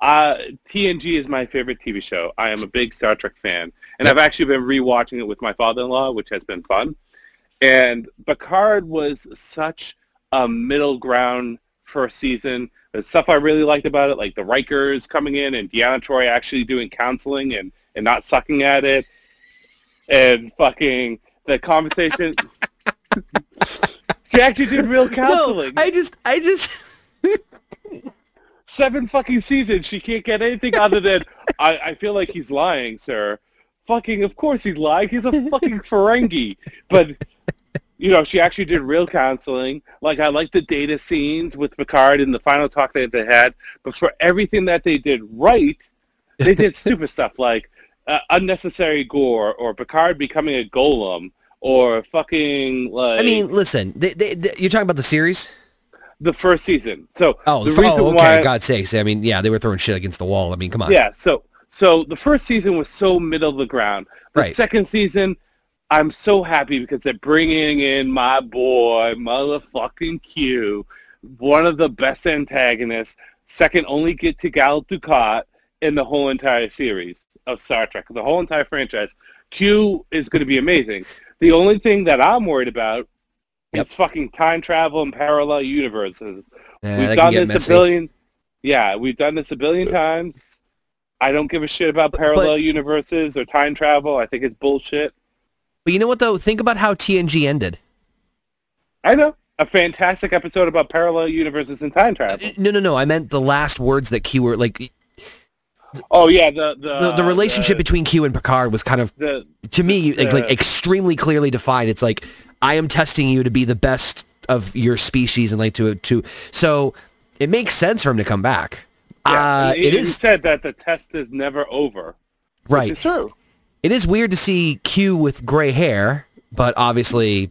Uh, TNG is my favorite TV show. I am a big Star Trek fan, and I've actually been rewatching it with my father-in-law, which has been fun. And Picard was such a middle ground first season. There's stuff I really liked about it, like the Rikers coming in and Deanna Troi actually doing counseling and, and not sucking at it. And fucking the conversation. she actually did real counseling. No, I just, I just, Seven fucking seasons. She can't get anything other than, I, I feel like he's lying, sir. Fucking, of course he's lying. He's a fucking Ferengi. But, you know, she actually did real counseling. Like, I like the data scenes with Picard and the final talk that they had. But for everything that they did right, they did stupid stuff like uh, unnecessary gore or Picard becoming a golem or fucking, like... I mean, listen, they, they, they- you're talking about the series? the first season. So Oh, the the, reason oh, okay, why... God's sakes. I mean, yeah, they were throwing shit against the wall. I mean, come on. Yeah, so so the first season was so middle of the ground. The Right. second season, I'm so happy because they're bringing in my boy, motherfucking Q, one of the best antagonists, second only get to Gul Dukat in the whole entire series of Star Trek, the whole entire franchise. Q is going to be amazing. The only thing that I'm worried about Yep. is fucking time travel and parallel universes. Yeah, We've done this messy. a billion. Yeah, we've done this a billion times. I don't give a shit about parallel universes or time travel. I think it's bullshit. But you know what, though? Think about how TNG ended. I know a fantastic episode about parallel universes and time travel. Uh, no, no, no. I meant the last words that Q were like. Oh yeah, the the the, the relationship the, between Q and Picard was kind of the to me like, like extremely clearly defined. It's like I am testing you to be the best of your species and like to to so it makes sense for him to come back. yeah, uh, he, it he said that the test is never over. right. Which is true. It is weird to see Q with gray hair, but obviously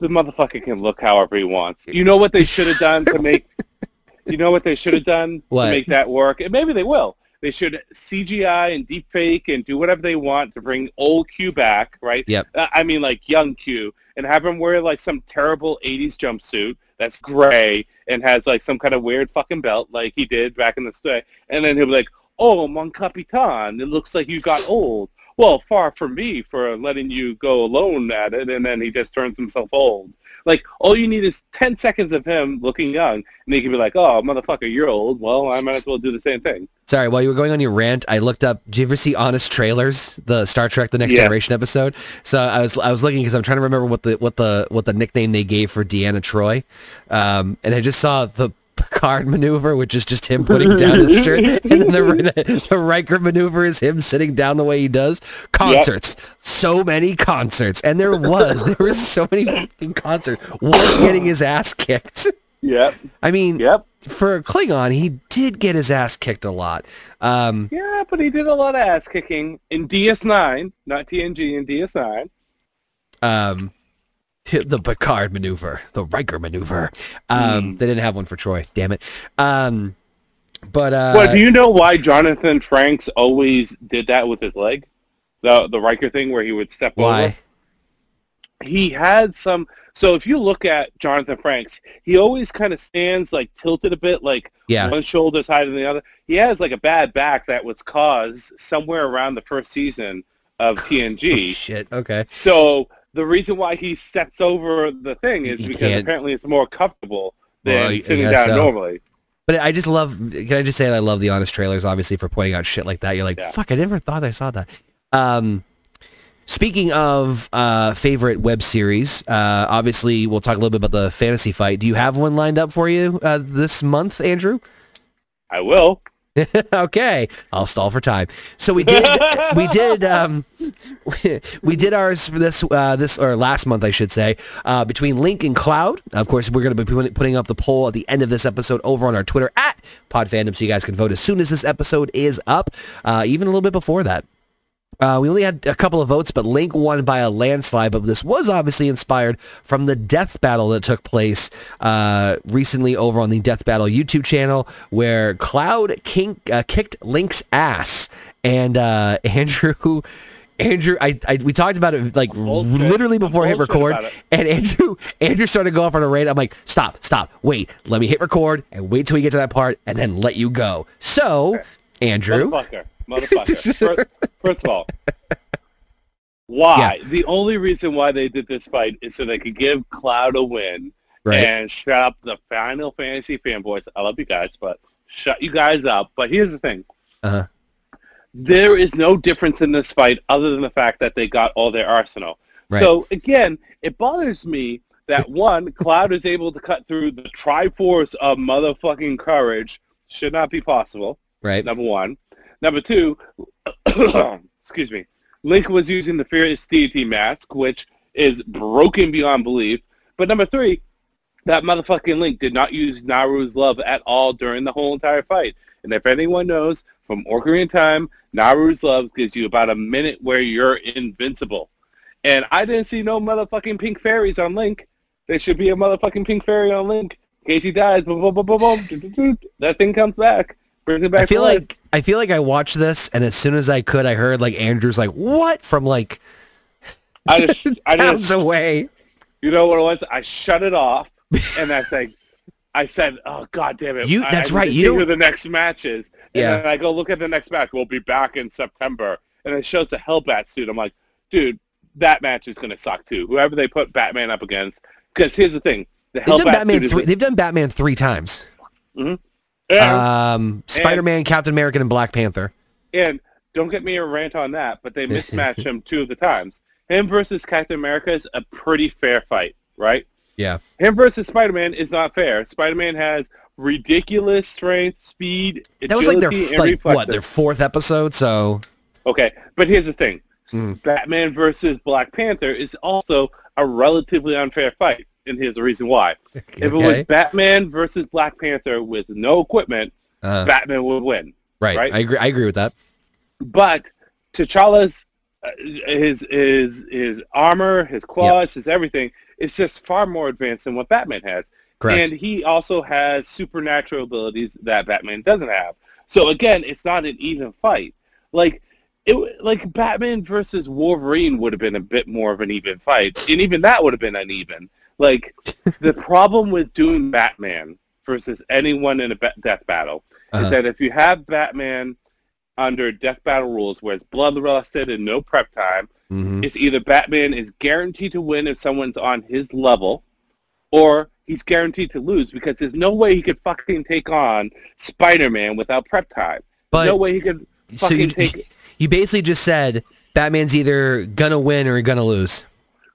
The motherfucker can look however he wants. You know what they should have done to make. you know what they should have done What? to make that work, and maybe they will. They should CGI and deepfake and do whatever they want to bring old Q back, right? Yep. Uh, I mean, like young Q, and have him wear like some terrible '80s jumpsuit that's gray and has like some kind of weird fucking belt, like he did back in the day. And then he'll be like, "Oh, mon capitan, it looks like you got old." Well, far from me for letting you go alone at it, and then he just turns himself old. Like, all you need is 10 seconds of him looking young, and he can be like, oh, motherfucker, you're old. Well, I might as well do the same thing. Sorry, while you were going on your rant, I looked up. Did you ever see Honest Trailers, the Star Trek: The Next Yes. Generation episode? So I was I was looking because I'm trying to remember what the what the what the nickname they gave for Deanna Troi, um, and I just saw the Picard maneuver, which is just him putting down his shirt, and then the, the Riker maneuver is him sitting down the way he does. Concerts, so many concerts, and there was there was so many concerts. One getting his ass kicked. Yep. I mean, Yep. for a Klingon, he did get his ass kicked a lot. Um, Yeah, but he did a lot of ass kicking in DS9, not TNG, in DS9. um, the Picard maneuver, the Riker maneuver. Um, They didn't have one for Troi. Damn it. Um, but uh, Well, do you know why Jonathan Frakes always did that with his leg? The the Riker thing where he would step over? why? he had some so if you look at Jonathan Frakes, he always kind of stands like tilted a bit, like Yeah. one shoulder's higher than the other. He has like a bad back that was caused somewhere around the first season of TNG. Shit. Okay. so the reason why he steps over the thing is because apparently it's more comfortable than Well, sitting down so. normally. But I just love. Can I just say that I love the honest trailers, obviously, for pointing out shit like that. You're like, Yeah. fuck, I never thought I saw that. Um, speaking of uh, favorite web series, uh, obviously, we'll talk a little bit about the fantasy fight. Do you have one lined up for you uh, this month, Andrew? I will. okay, I'll stall for time. So we did, we did, um, we did ours for this, uh, this or last month, I should say, uh, between Link and Cloud. Of course, we're going to be putting- up the poll at the end of this episode over on our Twitter at PodFandom, so you guys can vote as soon as this episode is up, uh, even a little bit before that. Uh, we only had a couple of votes, but Link won by a landslide. But this was obviously inspired from the death battle that took place uh, recently over on the Death Battle YouTube channel, where Cloud kink, uh, kicked Link's ass, and uh, Andrew. Andrew, I, I we talked about it like literally before I hit record, and Andrew Andrew started going go off on a rant. I'm like, stop, stop, wait, let me hit record and wait till we get to that part, and then let you go. So, Andrew, Motherfucker. Motherfucker. first, first of all, why? The only reason why they did this fight is so they could give Cloud a win right? and shut up the Final Fantasy fanboys. I love you guys, but shut you guys up. But here's the thing. Uh-huh. There is no difference in this fight other than the fact that they got all their arsenal. Right. So, again, it bothers me that, one, Cloud is able to cut through the Triforce of motherfucking courage. Should not be possible right? number one. Number two, excuse me, Link was using the Furious Deity mask, which is broken beyond belief. But number three, that motherfucking Link did not use Nayru's love at all during the whole entire fight. And if anyone knows, from Ocarina Time, Nayru's love gives you about a minute where you're invincible. And I didn't see no motherfucking pink fairies on Link. There should be a motherfucking pink fairy on Link. In case he dies, boom, boom, boom, boom, boom, that thing comes back. Brings it back I feel to life. like I feel like I watched this, and as soon as I could, I heard like Andrew's like, "What?" from like I just, I just, away. you know what it was? I shut it off, and I said, I said, oh god damn it! You- I- that's I need right, you don't- the next match is. And Yeah. then I go look at the next match. We'll be back in September, and it shows the Hellbat suit. I'm like, dude, that match is gonna suck too. Whoever they put Batman up against, because here's the thing: the They've done Batman is three. They've done Batman three times. Mm-hmm. Yeah, Um, Spider-Man, Captain America, and Black Panther. And don't get me a rant on that, but they mismatched him two of the times. Him versus Captain America is a pretty fair fight, right? Yeah, Him versus Spider-Man is not fair. Spider-Man has ridiculous strength, speed, That was like their agility, and like what their fourth episode. So Okay, but here's the thing: Mm. Batman versus Black Panther is also a relatively unfair fight, and here's the reason why. If it was Batman versus Black Panther with no equipment, uh, Batman would win. right. right? I agree. I agree with that. But T'Challa's uh, his his his armor, his claws, his everything is just far more advanced than what Batman has. Correct. And he also has supernatural abilities that Batman doesn't have. So again, it's not an even fight. Like it like Batman versus Wolverine would have been a bit more of an even fight, and even that would have been uneven. Like the problem with doing Batman versus anyone in a ba- death battle Uh-huh. is that if you have Batman under death battle rules where it's bloodlusted and no prep time, Mhm. it's either Batman is guaranteed to win if someone's on his level, or he's guaranteed to lose because there's no way he could fucking take on Spider-Man without prep time. But no way he could so fucking you, take. you basically just said Batman's either gonna win or gonna lose.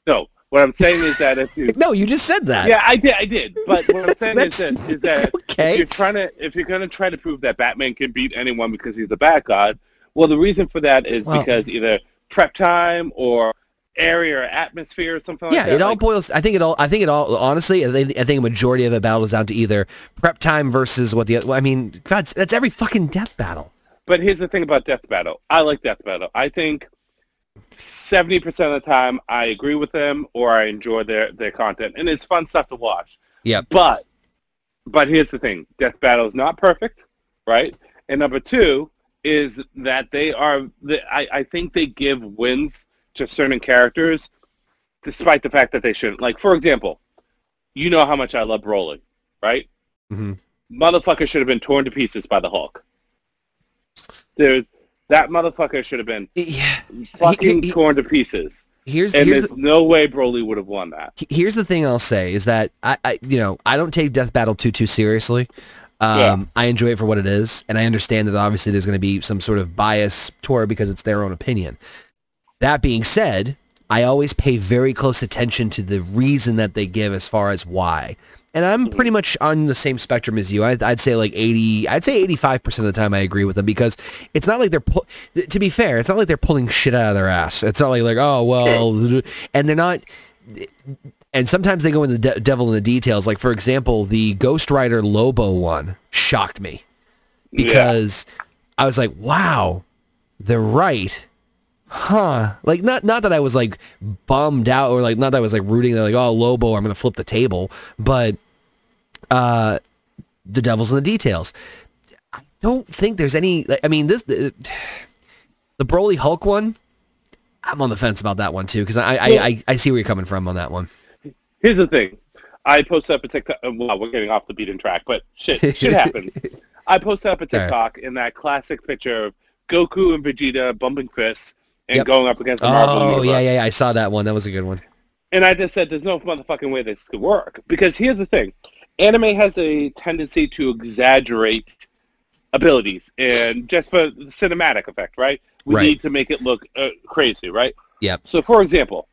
No, what I'm saying is that if you No, you just said that. Yeah, I did. I did. But what I'm saying is this: is that okay. if you're trying to, if you're going to try to prove that Batman can beat anyone because he's a bad god, well, the reason for that is Well- because either prep time or area or atmosphere or something Yeah, like that. Yeah, it all Like, boils. I think it all. I think it all. Honestly, I think, I think a majority of the battle is down to either prep time versus what the. I mean, God, that's every fucking death battle. but here's the thing about Death Battle. I like Death Battle. I think. 70% of the time I agree with them or I enjoy their, their content and it's fun stuff to watch. Yep. But but here's the thing. Death Battle is not perfect, right? And number two is that they are the, I, I think they give wins to certain characters despite the fact that they shouldn't. Like for example, you know how much I love Broly, right? hmm Motherfucker should have been torn to pieces by the Hulk. There's that motherfucker should have been Yeah. fucking he- torn to pieces. Here's And here's there's the, no way Broly would have won that. here's the thing I'll say is that I, I you know I don't take Death Battle too too seriously. Um, Yeah. I enjoy it for what it is, and I understand that obviously there's going to be some sort of bias toward it because it's their own opinion. That being said, I always pay very close attention to the reason that they give as far as why. And I'm mm-hmm. pretty much on the same spectrum as you. I'd, I'd say like 80, I'd say 85% of the time I agree with them because it's not like they're, pu- to be fair, it's not like they're pulling shit out of their ass. It's not like, like oh, well, and they're not, and sometimes they go into the de- devil in the details. Like, for example, the Ghost Rider Lobo one shocked me because I was like, wow, they're right. Huh. Like not not that I was like bummed out or like not that I was like rooting like, oh Lobo, I'm gonna flip the table, but uh the devil's in the details. I don't think there's any I mean this the, the Broly Hulk one, I'm on the fence about that one too, because I, I, I I see where you're coming from on that one. Here's the thing. I posted up a TikTok. Well, we're getting off the beaten track, but shit, shit happens. I posted up a. TikTok in that classic picture of Goku and Vegeta bumping fists and Yep. going up against the Marvel Oh Universe. yeah, yeah, yeah, I saw that one. That was a good one. And I just said, there's no motherfucking way this could work. Because here's the thing. Anime has a tendency to exaggerate abilities and just for the cinematic effect, right? We Right. need to make it look uh, crazy, right? Yep. So, for example,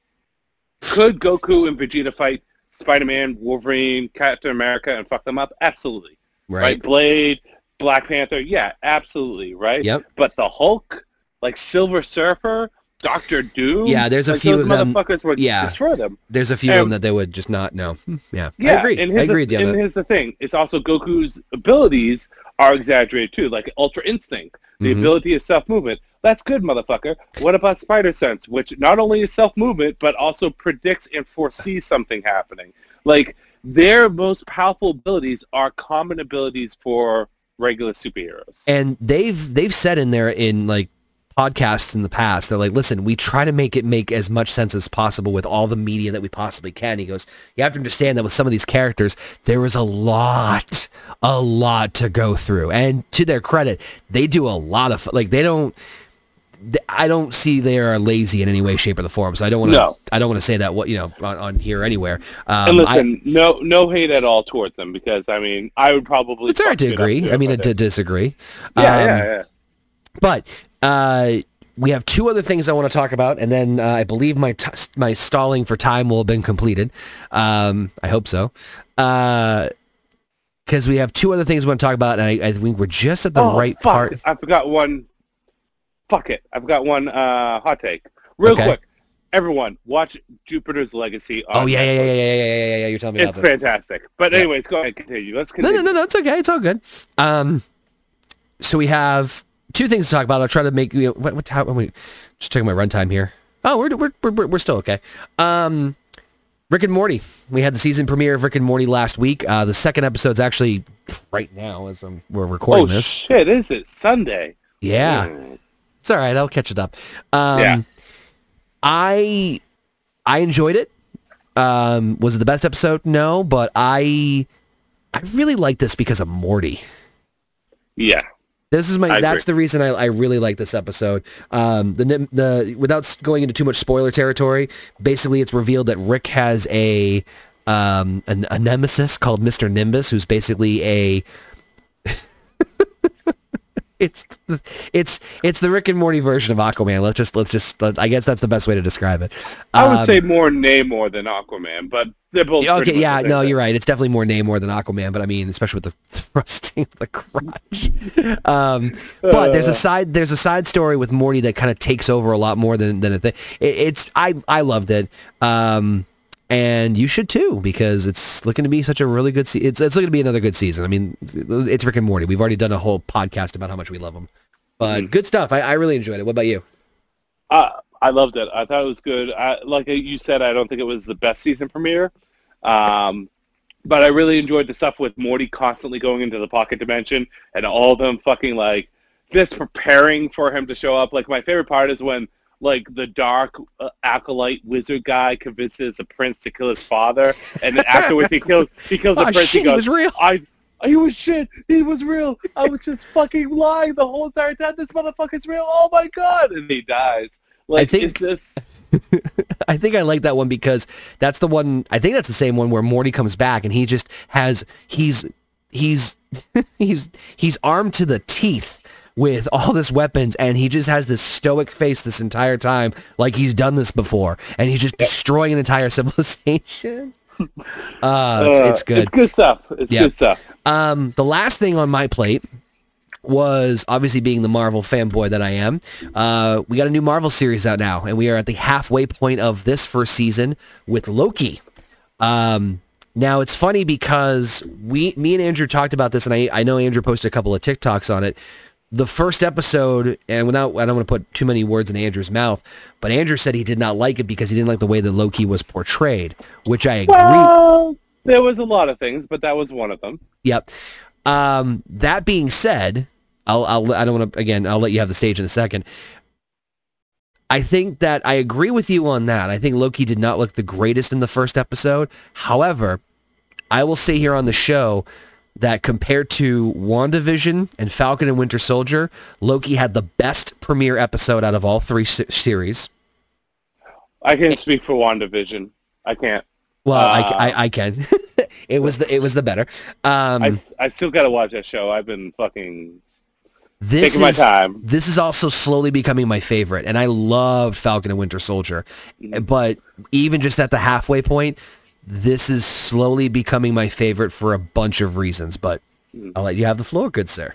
could Goku and Vegeta fight Spider-Man, Wolverine, Captain America, and fuck them up? Absolutely. Right? Right. Blade, Black Panther, yeah, absolutely, right? Yep. But the Hulk, like Silver Surfer, Doctor Doom, Yeah, there's a like, few of them- motherfuckers would yeah. destroy them. There's a few of them that they would just not know. Hmm, Yeah. Yeah, I agree. And I here's agree the, with you on and here's the thing: it's also Goku's abilities are exaggerated too, like Ultra Instinct, the Mhm. ability of self movement. That's good, motherfucker. What about Spider Sense, which not only is self movement but also predicts and foresees something happening? Like their most powerful abilities are common abilities for regular superheroes. and they've they've said in there in like podcasts in the past they're like listen we try to make it make as much sense as possible with all the media that we possibly can he goes you have to understand that with some of these characters there is a lot a lot to go through and to their credit they do a lot of like they don't I don't see they are lazy in any way, shape, or the form. So I don't want to. No. I don't want to say that. What you know on, on here anywhere. Um, and I- listen, no no hate at all towards them because I mean I would probably. it's hard to agree. I mean, to disagree. yeah, Um, yeah, yeah. But uh, we have two other things I want to talk about, and then uh, I believe my t- my stalling for time will have been completed. Um, I hope so. Uh, because we have two other things we want to talk about, and I, I think we're just at the oh, right fuck. part. I forgot one. Fuck it. I've got one uh, hot take. Real Okay. quick. Everyone, watch Jupiter's Legacy. On Oh yeah, yeah, yeah, yeah, yeah, yeah, yeah, yeah. You're telling me It's fantastic. But Yeah. anyways, go ahead, continue. Let's No, continue. no, no, no. It's okay. It's all good. Um, so we have two things to talk about. I'll try to make you know, what, what how, we just checking my runtime here. Oh, we're we're we're, we're still okay. Um, Rick and Morty. We had the season premiere of Rick and Morty last week. Uh, the second episode's actually right now as I'm, we're recording Oh this. shit! Is it Sunday? yeah, Mm. it's all right. I'll catch it up. Um, Yeah. I I enjoyed it. Um, was it the best episode? No, but I I really like this because of Morty. Yeah. This is my. I that's agree. the reason I, I really like this episode. Um, the the without going into too much spoiler territory, basically it's revealed that Rick has a um an, a nemesis called Mister Nimbus, who's basically a. it's the, it's it's the Rick and Morty version of Aquaman. Let's just let's just let- I guess that's the best way to describe it. I would Um, say more Namor than Aquaman, but they're both. Okay, yeah, no, you're right. It's definitely more Namor than Aquaman, but I mean, especially with the thrusting of the crotch. Um, but there's a Uh. side there's a side story with Morty that kind of takes over a lot more than than a thing. It, it's I I loved it. Um, and you should too because it's looking to be such a really good. season. it's it's looking to be another good season. I mean, it's Rick and Morty. We've already done a whole podcast about how much we love them. But Mhm. good stuff. I, I really enjoyed it. What about you? Uh, I loved it. I thought it was good. I, like you said, I don't think it was the best season premiere, um, but I really enjoyed the stuff with Morty constantly going into the pocket dimension and all of them fucking like just preparing for him to show up. Like my favorite part is when like the dark uh, acolyte wizard guy convinces the prince to kill his father, and then afterwards he kills he kills the Oh prince. shit, he he goes, was real. I. He was shit. He was real. I was just fucking lying the whole entire time. This motherfucker's real. Oh my god! And he dies. Like think- it's just I think I like that one because that's the one. I think that's the same one where Morty comes back and he just has he's he's he's he's armed to the teeth with all this weapons and he just has this stoic face this entire time like he's done this before and he's just destroying an entire civilization. Uh, it's, uh, it's good. It's good stuff. It's Yeah. good stuff. Um, the last thing on my plate was obviously being the Marvel fanboy that I am. Uh, we got a new Marvel series out now, and we are at the halfway point of this first season with Loki. Um, now it's funny because we, me and Andrew talked about this, and I, I know Andrew posted a couple of TikToks on it. The first episode, and without, I don't want to put too many words in Andrew's mouth, but Andrew said he did not like it because he didn't like the way that Loki was portrayed, which I agree. Well, there was a lot of things, but that was one of them. Yep. Um, that being said, I'll, I'll, I don't want to, again, I'll let you have the stage in a second. I think that I agree with you on that. I think Loki did not look the greatest in the first episode. However, I will say here on the show that compared to WandaVision and Falcon and Winter Soldier, Loki had the best premiere episode out of all three se- series. I can't speak for WandaVision. I can't. Well, I, Uh, I, I can. it was the it was the better. Um, I, I still got to watch that show. I've been fucking this taking my is, time. This is also slowly becoming my favorite, and I love Falcon and Winter Soldier. Mm-hmm. But even just at the halfway point, this is slowly becoming my favorite for a bunch of reasons. But Mm. I'll let you have the floor, good sir.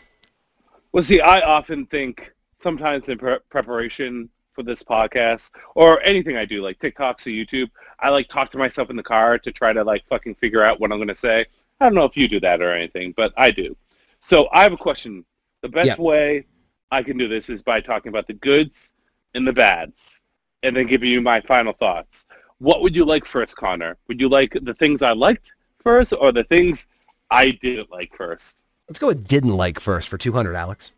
Well, see, I often think sometimes in pre- preparation for this podcast or anything I do, like TikToks or YouTube, I like talk to myself in the car to try to like fucking figure out what I'm going to say. I don't know if you do that or anything, but I do. So I have a question. The best Yeah. way I can do this is by talking about the goods and the bads and then giving you my final thoughts. What would you like first, Connor? Would you like the things I liked first or the things I didn't like first? Let's go with didn't like first for 200, Alex.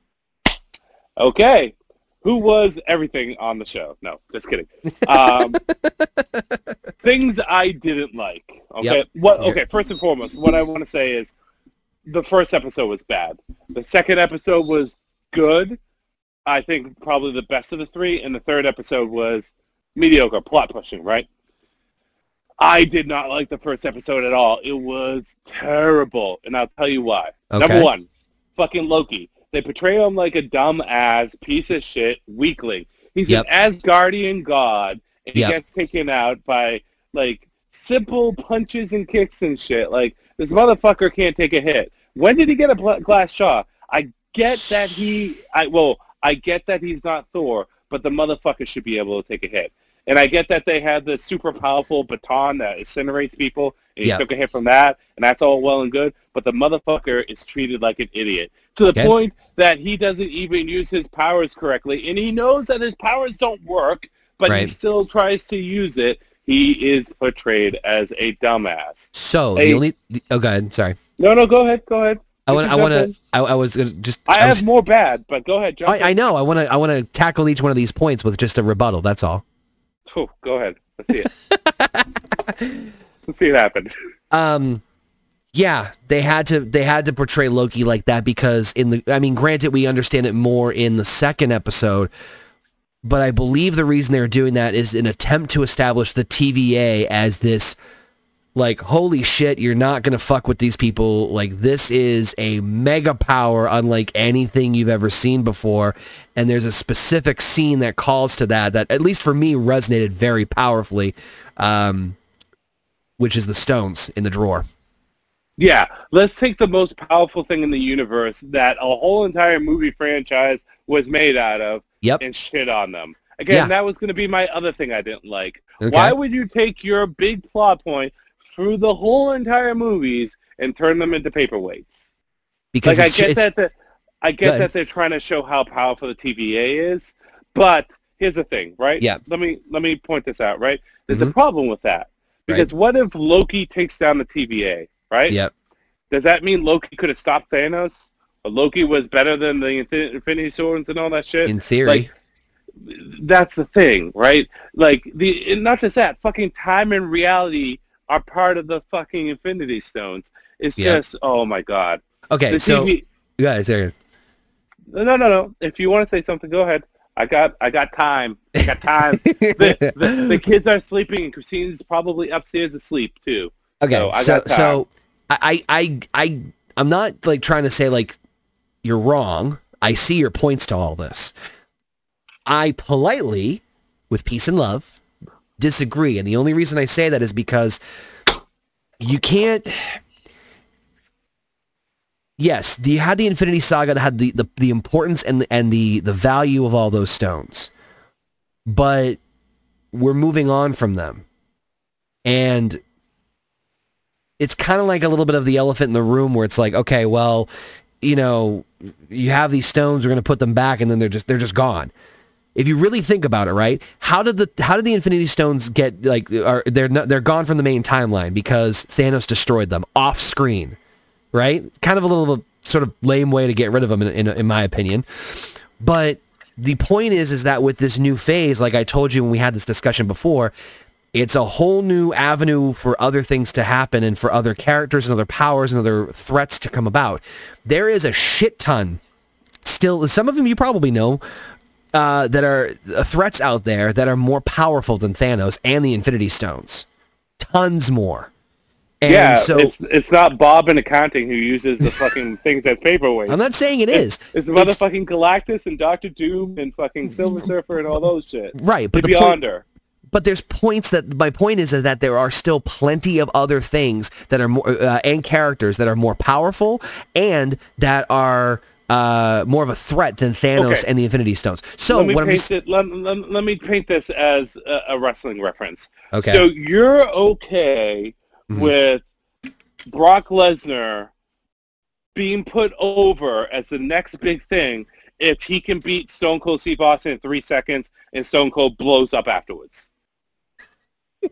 Okay. Who was everything on the show? No, just kidding. Um, things I didn't like. Okay. Yep. What? Okay. First and foremost, what I want to say is the first episode was bad. The second episode was good. I think probably the best of the three, and the third episode was mediocre, plot pushing. Right. I did not like the first episode at all. It was terrible, and I'll tell you why. Okay. Number one, fucking Loki. They portray him like a dumb ass piece of shit weakling. He's Yep. an Asgardian god, and he Yep. gets taken out by like simple punches and kicks and shit. Like this motherfucker can't take a hit. When did he get a glass jaw? I get that he, I well, I get that he's not Thor, but the motherfucker should be able to take a hit. And I get that they had the super powerful baton that incinerates people, and he Yeah. took a hit from that, and that's all well and good. But the motherfucker is treated like an idiot to the Okay. point that he doesn't even use his powers correctly, and he knows that his powers don't work, but he still tries to use it. He is portrayed as a dumbass. So Hey. the only oh, go ahead. Sorry. No, no, go ahead, go ahead. I want. I want to. I, I was gonna just. I was- have more bad, but go ahead. I, I know. I want to. I want to tackle each one of these points with just a rebuttal. That's all. Phew, go ahead. Let's see it. Let's see it happen. Um, yeah, they had to. They had to portray Loki like that because in the. I mean, granted, we understand it more in the second episode, but I believe the reason they're doing that is an attempt to establish the TVA as this. Like, holy shit, you're not going to fuck with these people. Like, this is a mega power unlike anything you've ever seen before. And there's a specific scene that calls to that, that at least for me resonated very powerfully, um, which is the stones in the drawer. Yeah, let's take the most powerful thing in the universe that a whole entire movie franchise was made out of Yep. and shit on them. Again, Yeah. that was going to be my other thing I didn't like. Okay. Why would you take your big plot point through the whole entire movies and turn them into paperweights? because like I get that the, I get that they're trying to show how powerful the TVA is, but here's the thing, right? Yeah. Let me let me point this out, right? There's Mhm. a problem with that. Because what if Loki takes down the TVA, right? Yep. Does that mean Loki could have stopped Thanos? Or Loki was better than the Infinity Swords and all that shit? in theory. like, That's the thing, right? Like the not just that, fucking time and reality are part of the fucking Infinity Stones. It's Yeah. just oh my god. okay, The so TV guys, there. No, no, no, no. If you want to say something, go ahead. I got, I got time. I got time. the, the, the kids are sleeping, and Christine's probably upstairs asleep too. Okay, So, I so so I I I I'm not like trying to say like you're wrong. I see your points to all this. I politely, with peace and love, disagree, and the only reason I say that is because you can't. Yes, you had the Infinity Saga that had the, the, the importance and the, and the, the value of all those stones, but we're moving on from them, and it's kind of like a little bit of the elephant in the room where it's like, okay, well, you know, you have these stones, we're going to put them back, and then they're just they're just gone. If you really think about it, right? How did the how did the Infinity Stones get like are they're not, they're gone from the main timeline because Thanos destroyed them off screen, right? Kind of a little sort of lame way to get rid of them, in, in, in my opinion. But the point is, is that with this new phase, like I told you when we had this discussion before, it's a whole new avenue for other things to happen and for other characters and other powers and other threats to come about. There is a shit ton still, some of them you probably know, uh, that are uh, threats out there that are more powerful than Thanos and the Infinity Stones. Tons more. And yeah, so it's it's not Bob in accounting who uses the fucking things as paperweight. I'm not saying it is. It's the It's- motherfucking Galactus and Doctor Doom and fucking Silver Surfer and all those shit. Right, but the the point- but there's points that my point is that there are still plenty of other things that are more uh, and characters that are more powerful and that are uh, more of a threat than Thanos Okay. and the Infinity Stones. So let me paint just, it. Let, let, let me paint this as a, a wrestling reference. Okay. So you're okay Mhm. with Brock Lesnar being put over as the next big thing if he can beat Stone Cold Steve Austin in three seconds and Stone Cold blows up afterwards.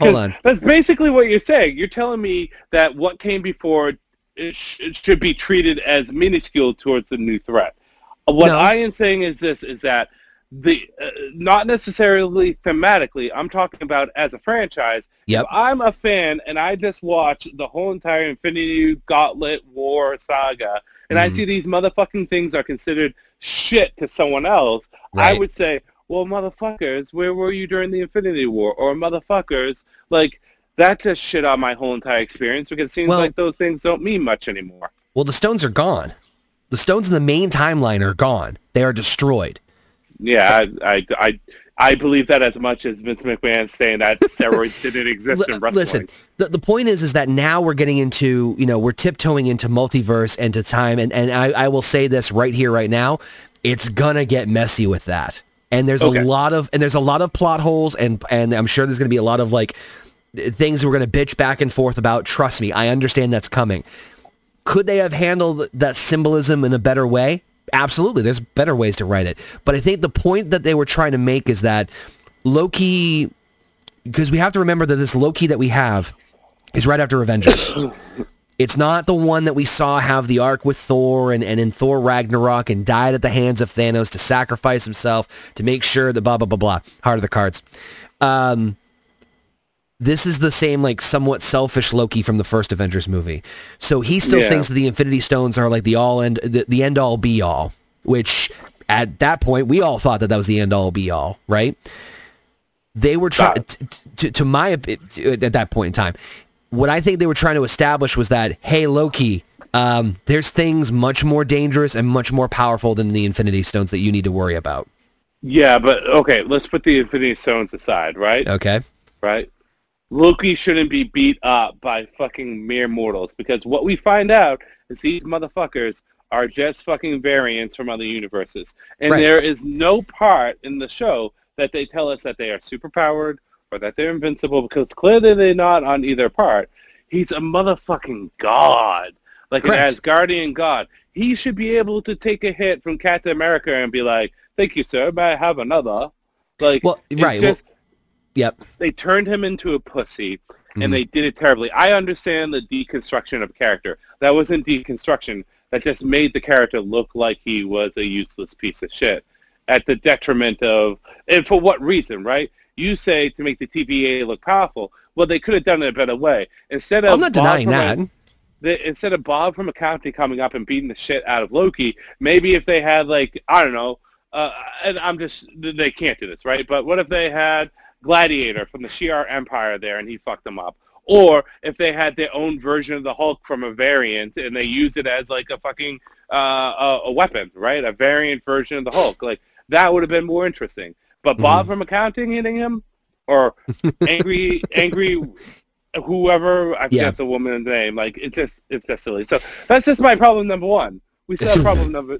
hold on. That's basically what you're saying. You're telling me that what came before it, sh- it should be treated as minuscule towards the new threat. Uh, What No. I am saying is this: is that the uh, not necessarily thematically. I'm talking about as a franchise. Yep. If I'm a fan and I just watch the whole entire Infinity Gauntlet War saga, and I Mhm. see these motherfucking things are considered shit to someone else, I would say, well, motherfuckers, where were you during the Infinity War? Or motherfuckers, like, that just shit on my whole entire experience because it seems Well- like those things don't mean much anymore. Well, the stones are gone. The stones in the main timeline are gone. They are destroyed. Yeah, I, I, I, I believe that as much as Vince McMahon saying that steroids didn't exist in wrestling. Listen, the, the point is is that now we're getting into, you know, we're tiptoeing into multiverse and to time and, and I, I will say this right here, right now, it's gonna get messy with that. And there's Okay. a lot of and there's a lot of plot holes and and I'm sure there's gonna be a lot of like things we're gonna bitch back and forth about. Trust me, I understand that's coming. Could they have handled that symbolism in a better way? Absolutely. There's better ways to write it. But I think the point that they were trying to make is that Loki, because we have to remember that this Loki that we have is right after Avengers. It's not the one that we saw have the arc with Thor and, and in Thor Ragnarok and died at the hands of Thanos to sacrifice himself to make sure that blah, blah, blah, blah. Heart of the cards. Um, this is the same like somewhat selfish Loki from the first Avengers movie. So he still Yeah. thinks that the Infinity Stones are like the all end, the, the end all be all, which at that point we all thought that that was the end all be all, right? They were trying Got t- to, to my at that point in time. What I think they were trying to establish was that hey Loki, um, there's things much more dangerous and much more powerful than the Infinity Stones that you need to worry about. Yeah, but okay, let's put the Infinity Stones aside, right? Okay. Right? Loki shouldn't be beat up by fucking mere mortals because what we find out is these motherfuckers are just fucking variants from other universes. And Right. there is no part in the show that they tell us that they are superpowered or that they're invincible because clearly they're not on either part. He's a motherfucking god. Like Correct. an Asgardian god. He should be able to take a hit from Captain America and be like, thank you, sir, may I have another? Like, Well, right, just- Yep. they turned him into a pussy Mhm. and they did it terribly. I understand the deconstruction of character. That wasn't deconstruction. That just made the character look like he was a useless piece of shit at the detriment of, and for what reason, right? You say to make the TVA look powerful. Well, they could have done it a better way. Instead of I'm not denying that. A, the, instead of Bob from accounting coming up and beating the shit out of Loki, maybe if they had like I don't know, uh, and I'm just they can't do this, right? But what if they had Gladiator from the Shi'ar Empire there and he fucked them up? Or if they had their own version of the Hulk from a variant and they use it as like a fucking uh, a, a weapon, right? A variant version of the Hulk, like that would have been more interesting. But Bob from accounting hitting him, or angry angry whoever I forget Yeah. the woman's name. Like it's just it's just silly. So that's just my problem number one. We still have problem number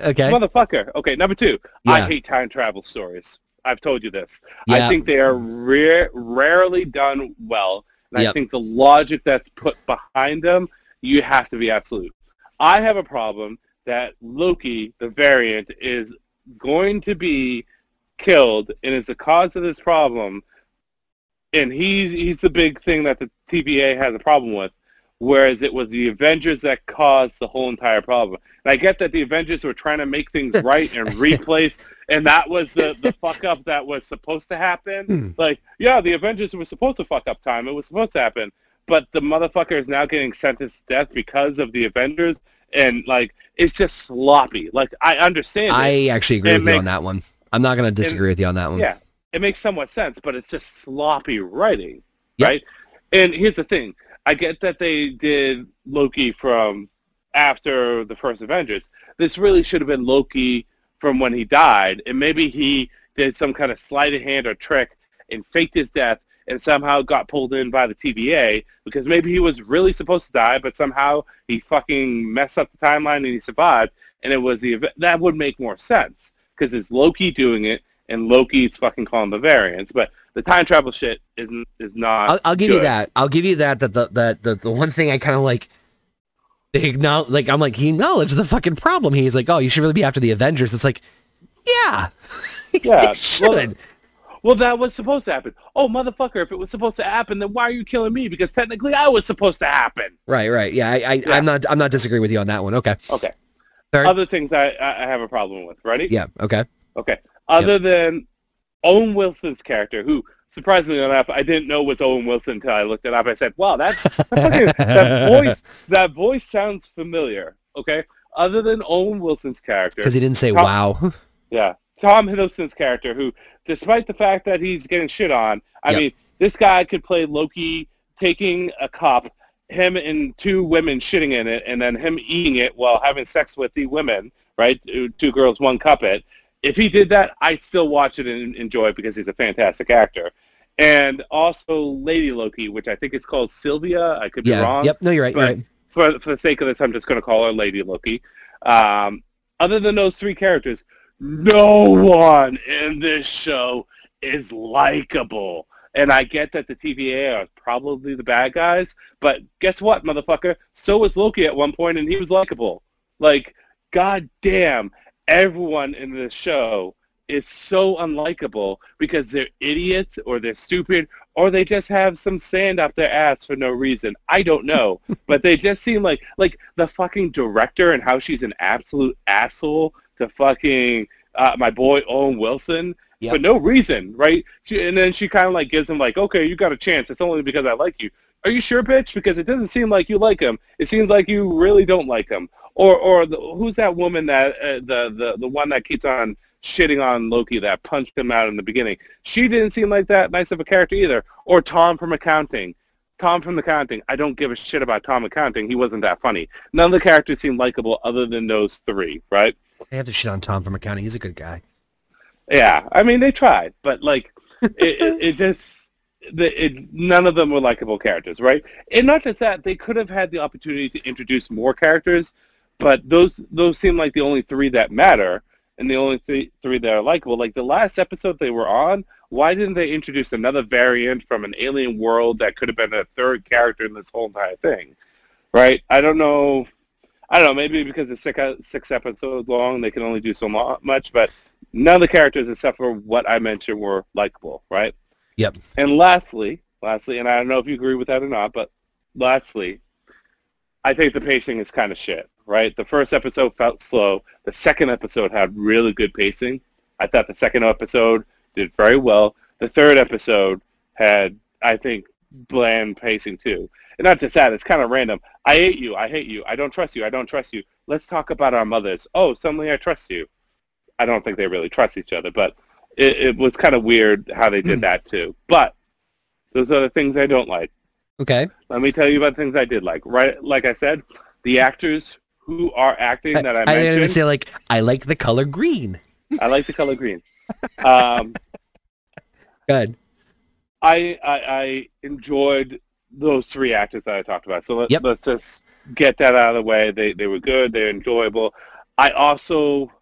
Okay. motherfucker. Okay, number two. I hate time travel stories. I've told you this. Yeah. I think they are rare, rarely done well, and I think the logic that's put behind them, you have to be absolute. I have a problem that Loki, the variant, is going to be killed and is the cause of this problem, and he's he's the big thing that the TVA has a problem with. Whereas it was the Avengers that caused the whole entire problem. And I get that the Avengers were trying to make things right and replace, and that was the, the fuck up that was supposed to happen. Hmm. Like, yeah, the Avengers were supposed to fuck up time. It was supposed to happen. But the motherfucker is now getting sentenced to death because of the Avengers, and, like, it's just sloppy. Like, I understand it. I actually agree It with you on that one. I'm not going to disagree with you on that one. Yeah, it makes somewhat sense, but it's just sloppy writing, Yep. right? And here's the thing: I get that they did Loki from after the first Avengers. This really should have been Loki from when he died, and maybe he did some kind of sleight of hand or trick and faked his death and somehow got pulled in by the TVA because maybe he was really supposed to die, but somehow he fucking messed up the timeline and he survived, and it was the ev- that would make more sense because it's Loki doing it and Loki's fucking calling the variants, but the time travel shit isn't is not. I'll, I'll give you that. I'll give you that. That the that the, the one thing I kind of like. They acknowledge, like I'm like he acknowledged the fucking problem. He's like, oh, you should really be after the Avengers. It's like, yeah, Yeah, should. well, Well, that was supposed to happen. Oh, motherfucker! If it was supposed to happen, then why are you killing me? Because technically, I was supposed to happen. right, right. Yeah, I, I Yeah. I'm not I'm not disagreeing with you on that one. Okay. Okay. Other things I, I I have a problem with. Ready? Yeah. Okay. Okay. Other than Owen Wilson's character, who surprisingly enough I didn't know was Owen Wilson until I looked it up. I said, "Wow, that that, fucking, that voice that voice sounds familiar." Okay. Other than Owen Wilson's character, Because he didn't say Tom- wow. yeah, Tom Hiddleston's character, who, despite the fact that he's getting shit on, I Yep. mean, this guy could play Loki taking a cup, him and two women shitting in it, and then him eating it while having sex with the women, right? Two girls, one cup it, if he did that, I still watch it and enjoy it because he's a fantastic actor. And also Lady Loki, which I think is called Sylvia. I could be Yeah. wrong. Yep. No, you're right. You're right. for for the sake of this, I'm just going to call her Lady Loki. Um, other than those three characters, no one in this show is likable. And I get that the TVA are probably the bad guys, but guess what, motherfucker? So was Loki at one point, and he was likable. Like, god damn, everyone in this show is so unlikable because they're idiots or they're stupid or they just have some sand up their ass for no reason. I don't know, but they just seem like like the fucking director and how she's an absolute asshole to fucking uh, my boy Owen Wilson Yep. for no reason, right? She, and then she kind of like gives him like, okay, you got a chance. It's only because I like you. Are you sure, bitch? Because it doesn't seem like you like him. It seems like you really don't like him. Or or the, who's that woman that uh, the the the one that keeps on shitting on Loki that punched him out in the beginning? She didn't seem like that nice of a character either. Or Tom from accounting. Tom from accounting. I don't give a shit about Tom accounting. He wasn't that funny. None of the characters seemed likable other than those three, right? They have to shit on Tom from accounting. He's a good guy. Yeah, I mean they tried, but like it, it, it just the, it, none of them were likable characters, right? And not just that, they could have had the opportunity to introduce more characters, but those those seem like the only three that matter and the only three three that are likable. Like the last episode they were on, why didn't they introduce another variant from an alien world that could have been a third character in this whole entire thing, right? I don't know. I don't know. Maybe because it's six six episodes long, they can only do so much, but none of the characters except for what I mentioned were likable, right? Yep. And lastly, lastly, and I don't know if you agree with that or not, but lastly, I think the pacing is kind of shit, right? The first episode felt slow. The second episode had really good pacing. I thought the second episode did very well. The third episode had, I think, bland pacing too. And not just that, it's kind of random. I hate you. I hate you. I don't trust you. I don't trust you. Let's talk about our mothers. Oh, suddenly I trust you. I don't think they really trust each other, but it, it was kind of weird how they did Hmm. that too. But those are the things I don't like. Okay. Let me tell you about things I did like. Right, like I said, the actors who are acting that I I didn't mentioned, say like I like the color green. I like the color green. Um, Good. I, I I enjoyed those three actors that I talked about. So let, Yep. let's just get that out of the way. They they were good. They're enjoyable. I also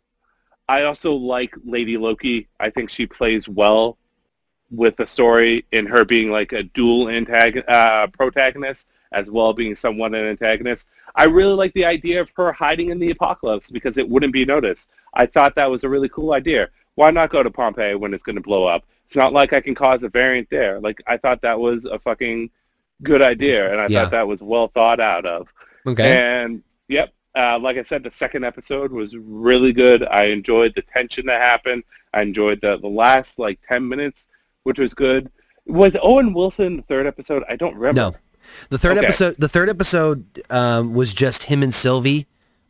I also like Lady Loki. I think she plays well with the story in her being like a dual antag- uh, protagonist as well being somewhat an antagonist. I really like the idea of her hiding in the apocalypse because it wouldn't be noticed. I thought that was a really cool idea. Why not go to Pompeii when it's going to blow up? It's not like I can cause a variant there. Like I thought that was a fucking good idea, and I Yeah. thought that was well thought out of. Okay. And yep, uh, like I said, the second episode was really good. I enjoyed the tension that happened. I enjoyed the the last like ten minutes, which was good. Was Owen Wilson the third episode? I don't remember. No. The third Okay. episode the third episode um, was just him and Sylvie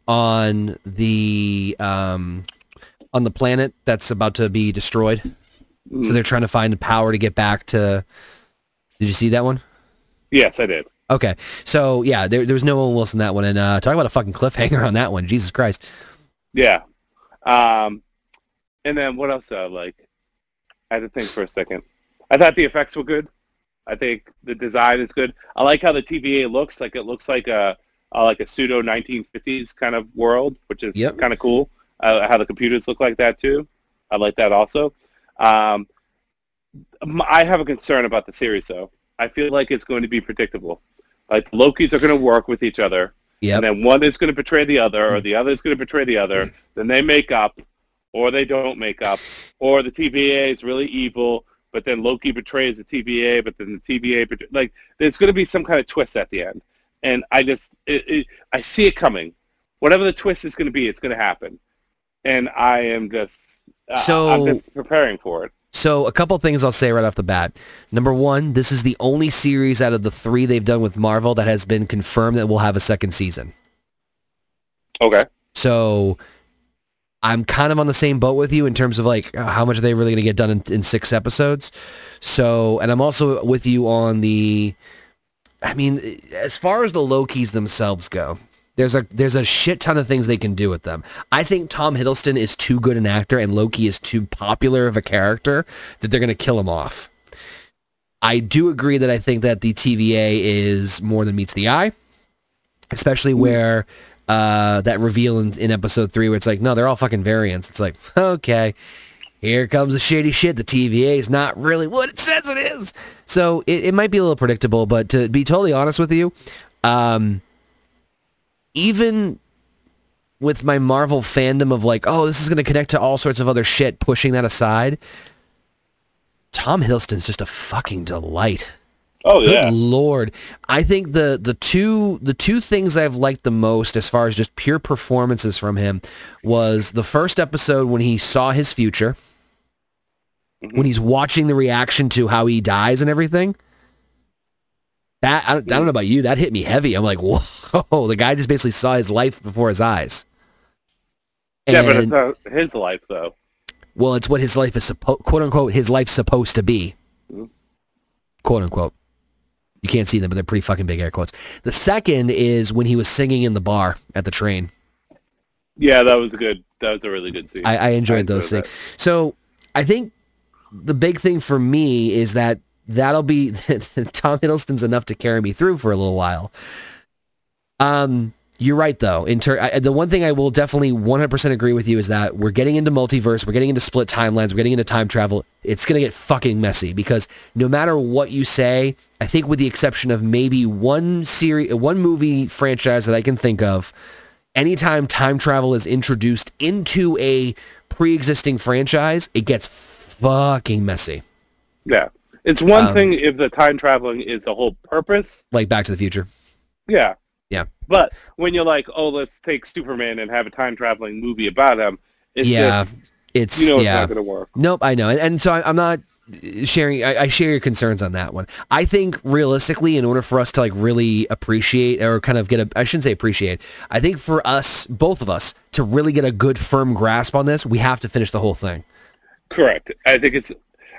on the um, on the planet that's about to be destroyed. Mm. So they're trying to find the power to get back to Did you see that one? Yes, I did. Okay. So yeah, there, there was no Owen Wilson in that one and uh talk about a fucking cliffhanger on that one. Jesus Christ. Yeah. Um, and then what else I like? I had to think for a second. I thought the effects were good. I think the design is good. I like how the TVA looks. Like it looks like a, a like a pseudo 1950s kind of world, which is Yep. kind of cool. Uh, how the computers look like that too. I like that also. Um, I have a concern about the series though. I feel like it's going to be predictable. Like the Lokis are going to work with each other. Yep. And then one is going to betray the other, or the other is going to betray the other. Then they make up, or they don't make up, or the TVA is really evil, but then Loki betrays the TVA, but then the TVA betray- like there's going to be some kind of twist at the end, and I just it, it, I see it coming. Whatever the twist is going to be, it's going to happen, and I am just So- I'm just preparing for it. So a couple things I'll say right off the bat. Number one, this is the only series out of the three they've done with Marvel that has been confirmed that will have a second season. Okay. So I'm kind of on the same boat with you in terms of like uh, how much are they really going to get done in, in six episodes. So, and I'm also with you on the, I mean, as far as the Lokis themselves go, There's a there's a shit ton of things they can do with them. I think Tom Hiddleston is too good an actor and Loki is too popular of a character that they're going to kill him off. I do agree that I think that the TVA is more than meets the eye, especially where uh, that reveal in, in episode three where it's like, no, they're all fucking variants. It's like, okay, here comes the shady shit. The TVA is not really what it says it is. So it, it might be a little predictable, but to be totally honest with you, um, even with my Marvel fandom of like, oh, this is going to connect to all sorts of other shit, pushing that aside, Tom Hiddleston's just a fucking delight. Oh yeah, Good lord. I think the the two the two things I've liked the most as far as just pure performances from him was the first episode when he saw his future. When he's watching the reaction to how he dies and everything. That I don't, I don't know about you, that hit me heavy. I'm like, whoa, the guy just basically saw his life before his eyes. yeah, but it's not his life though. well, it's what his life is supposed, quote unquote, his life's supposed to be. Mhm. Quote unquote. You can't see them, but they're pretty fucking big air quotes. The second is when he was singing in the bar at the train. Yeah, that was a good. That was a really good scene. I, I enjoyed those enjoyed things. So I think the big thing for me is that that'll be Tom Hiddleston's enough to carry me through for a little while. Um, you're right though. In ter- I, the one thing I will definitely 100% agree with you is that we're getting into multiverse, we're getting into split timelines, we're getting into time travel. It's gonna get fucking messy because no matter what you say, I think with the exception of maybe one series, one movie franchise that I can think of, anytime time travel is introduced into a pre-existing franchise, it gets fucking messy. Yeah, it's one Um, thing if the time traveling is the whole purpose. Like Back to the Future. Yeah. But when you're like, oh, let's take Superman and have a time traveling movie about him, it's Yeah. just It's you know it's yeah. not going to work. Nope, I know, and, and so I, I'm not sharing. I, I share your concerns on that one. I think realistically, in order for us to like really appreciate or kind of get a, I shouldn't say appreciate. I think for us, both of us, to really get a good firm grasp on this, we have to finish the whole thing. Correct. I think it's.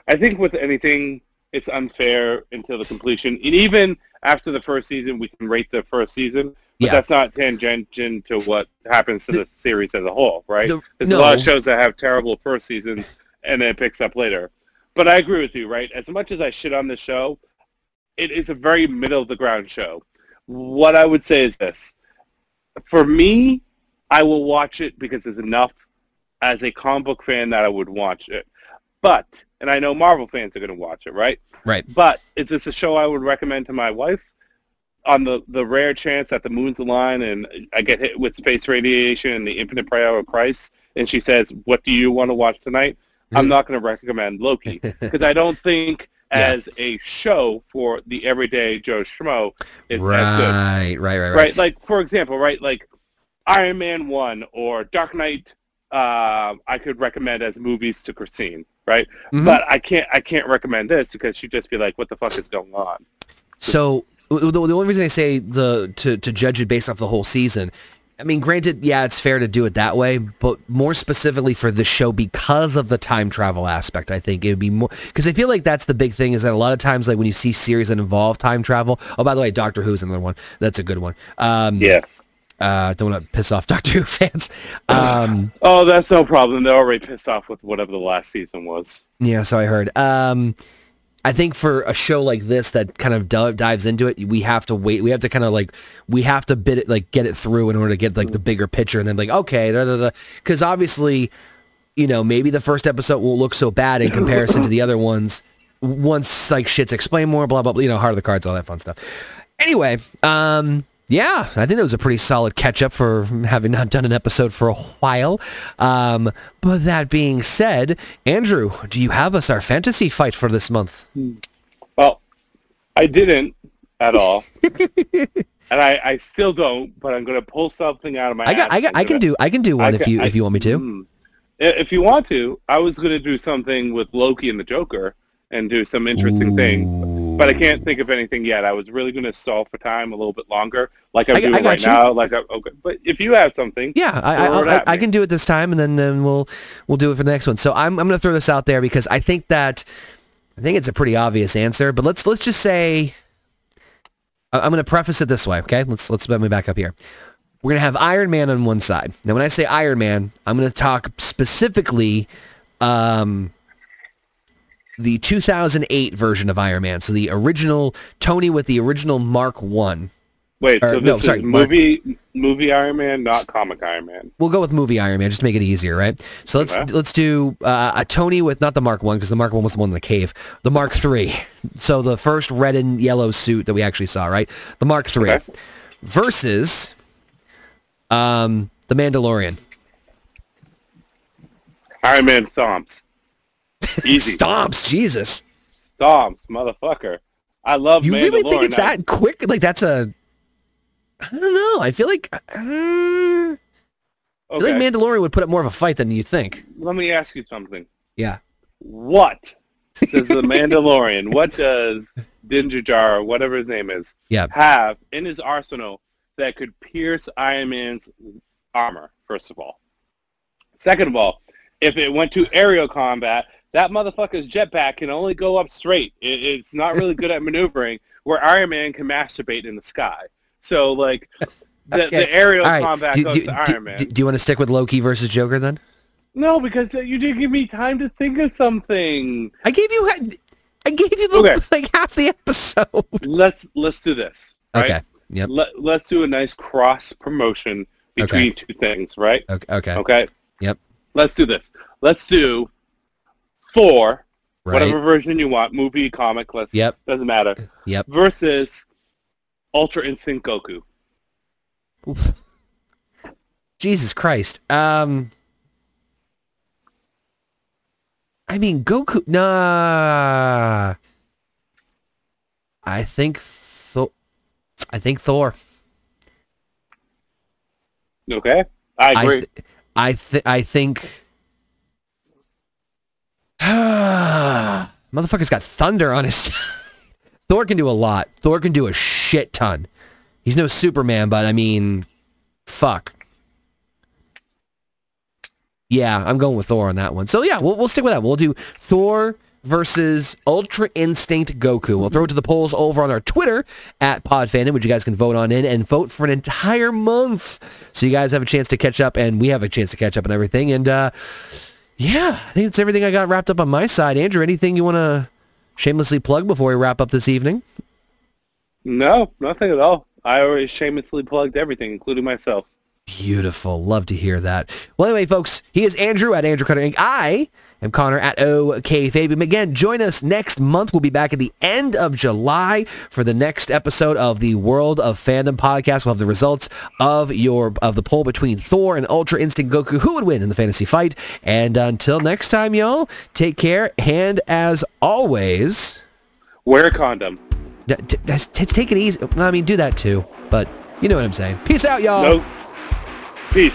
I think with anything, it's unfair until the completion. And even after the first season, we can rate the first season, but Yeah. that's not tangential to what happens to the, series as a whole, right? The- There's no. a lot of shows that have terrible first seasons and then it picks up later. But I agree with you, right? As much as I shit on the show, it is a very middle of the ground show. What I would say is this: for me, I will watch it because there's enough as a comic book fan that I would watch it. But, and I know Marvel fans are going to watch it, right? Right. But is this a show I would recommend to my wife? On the, the rare chance that the moon's align and I get hit with space radiation and the infinite power of Christ, and she says, "What do you want to watch tonight?" I'm Mhm. not going to recommend Loki because I don't think Yeah. as a show for the everyday Joe Schmo is as good right, right, right, right, right? Like for example, right? Like Iron Man One or Dark Knight. Uh, I could recommend as movies to Christine, right? Mhm. But I can't. I can't recommend this because she'd just be like, "What the fuck is going on?" So the, the only reason I say the to to judge it based off the whole season, I mean, granted, yeah, it's fair to do it that way, but more specifically for this show because of the time travel aspect, I think it would be more because I feel like that's the big thing is that a lot of times, like when you see series that involve time travel. Oh, by the way, Doctor Who's another one. That's a good one. Um, Yes. uh, don't want to piss off Doctor Who fans. Um, Oh, that's no problem. They're already pissed off with whatever the last season was. Yeah, so I heard. Um, I think for a show like this that kind of dives into it, we have to wait. We have to kind of like we have to bit it like get it through in order to get like the bigger picture, and then like okay, because obviously, you know, maybe the first episode won't look so bad in comparison to the other ones once like shit's explained more, blah blah blah. You know, heart of the cards, all that fun stuff. Anyway, um, yeah, I think that was a pretty solid catch up for having not done an episode for a while. Um, but that being said, Andrew, do you have us our fantasy fight for this month? Well, I didn't at all, and I, I still don't. But I'm going to pull something out of my. I got, I got, I can do, I can do one I if ca- you, if you want me to. Hmm. If you want to, I was going to do something with Loki and the Joker and do some interesting things, but I can't think of anything yet. I was really going to stall for time a little bit longer, like I'm I got- I right you. now. Like, I, okay, but if you have something, Yeah, I, I, can do it this time, and then, then we'll we'll do it for the next one. So I'm I'm going to throw this out there because I think that I think it's a pretty obvious answer. But let's let's just say I'm going to preface it this way. Okay, let's let's let me back up here. we're going to have Iron Man on one side. Now, when I say Iron Man, I'm going to talk specifically um, the 2008 version of Iron Man. So the original Tony with the original Mark One. Wait, Or, so no, this sorry, is Mark- movie movie Iron Man, not comic Iron Man. We'll go with movie Iron Man just to make it easier, right? So let's Okay. let's do uh, a Tony with not the Mark One because the Mark One was the one in the cave. The Mark Three. So the first red and yellow suit that we actually saw, right? The Mark Three Okay. versus um, the Mandalorian. Iron Man stomps. Easy. Stomps, Jesus. Stomps, motherfucker. I love You really think it's that quick? Like that's a I don't know. I feel like uh, I feel like Mandalorian would put up more of a fight than you think. Let me ask you something. Yeah. What does the Mandalorian, what does Dinjar Jar, whatever his name is, Yeah. have in his arsenal that could pierce Iron Man's armor, first of all? Second of all, if it went to aerial combat, that motherfucker's jetpack can only go up straight. It, it's not really good at maneuvering, where Iron Man can masturbate in the sky. So, like, the, Okay. the aerial right. combat Do, goes do- to do- Iron Man. do- do you want to stick with Loki versus Joker then? no, because uh, you didn't give me time to think of something. I gave you I gave you the Okay. like half the episode. Let's let's do this. Right? Okay. Yep. Let, let's do a nice cross promotion between two things, right? Okay. Okay. Okay. Yep. Let's do this. Let's do Thor, Right. whatever version you want, movie, comic. Let's. Yep. Doesn't matter. Yep. Versus Ultra Instinct Goku. Oof. Jesus Christ. Um I mean Goku nah I think Thor I think Thor. Okay. I I agree. th- I th- I think Motherfucker's got thunder on his Thor can do a lot. Thor can do a shit ton. He's no Superman, but I mean fuck. Yeah, I'm going with Thor on that one. So yeah, we'll, we'll stick with that. We'll do Thor versus Ultra Instinct Goku. We'll throw it to the polls over on our Twitter at PodFandom, which you guys can vote on in and vote for an entire month. So you guys have a chance to catch up, and we have a chance to catch up and everything. And uh, yeah, I think it's everything I got wrapped up on my side. Andrew, anything you want to shamelessly plug before we wrap up this evening? no, nothing at all. I already shamelessly plugged everything, including myself. Beautiful. Love to hear that. Well, anyway, folks, he is Andrew at Andrew Cutter Inc. I am Connor at OK Fabian. Again, join us next month. We'll be back at the end of July for the next episode of the World of Fandom podcast. We'll have the results of your of the poll between Thor and Ultra Instinct Goku. Who would win in the fantasy fight? And until next time, y'all, take care. And as always, Wear a condom. t- t- t- take it easy. I mean, do that too. But you know what I'm saying. Peace out, y'all. No. Peace.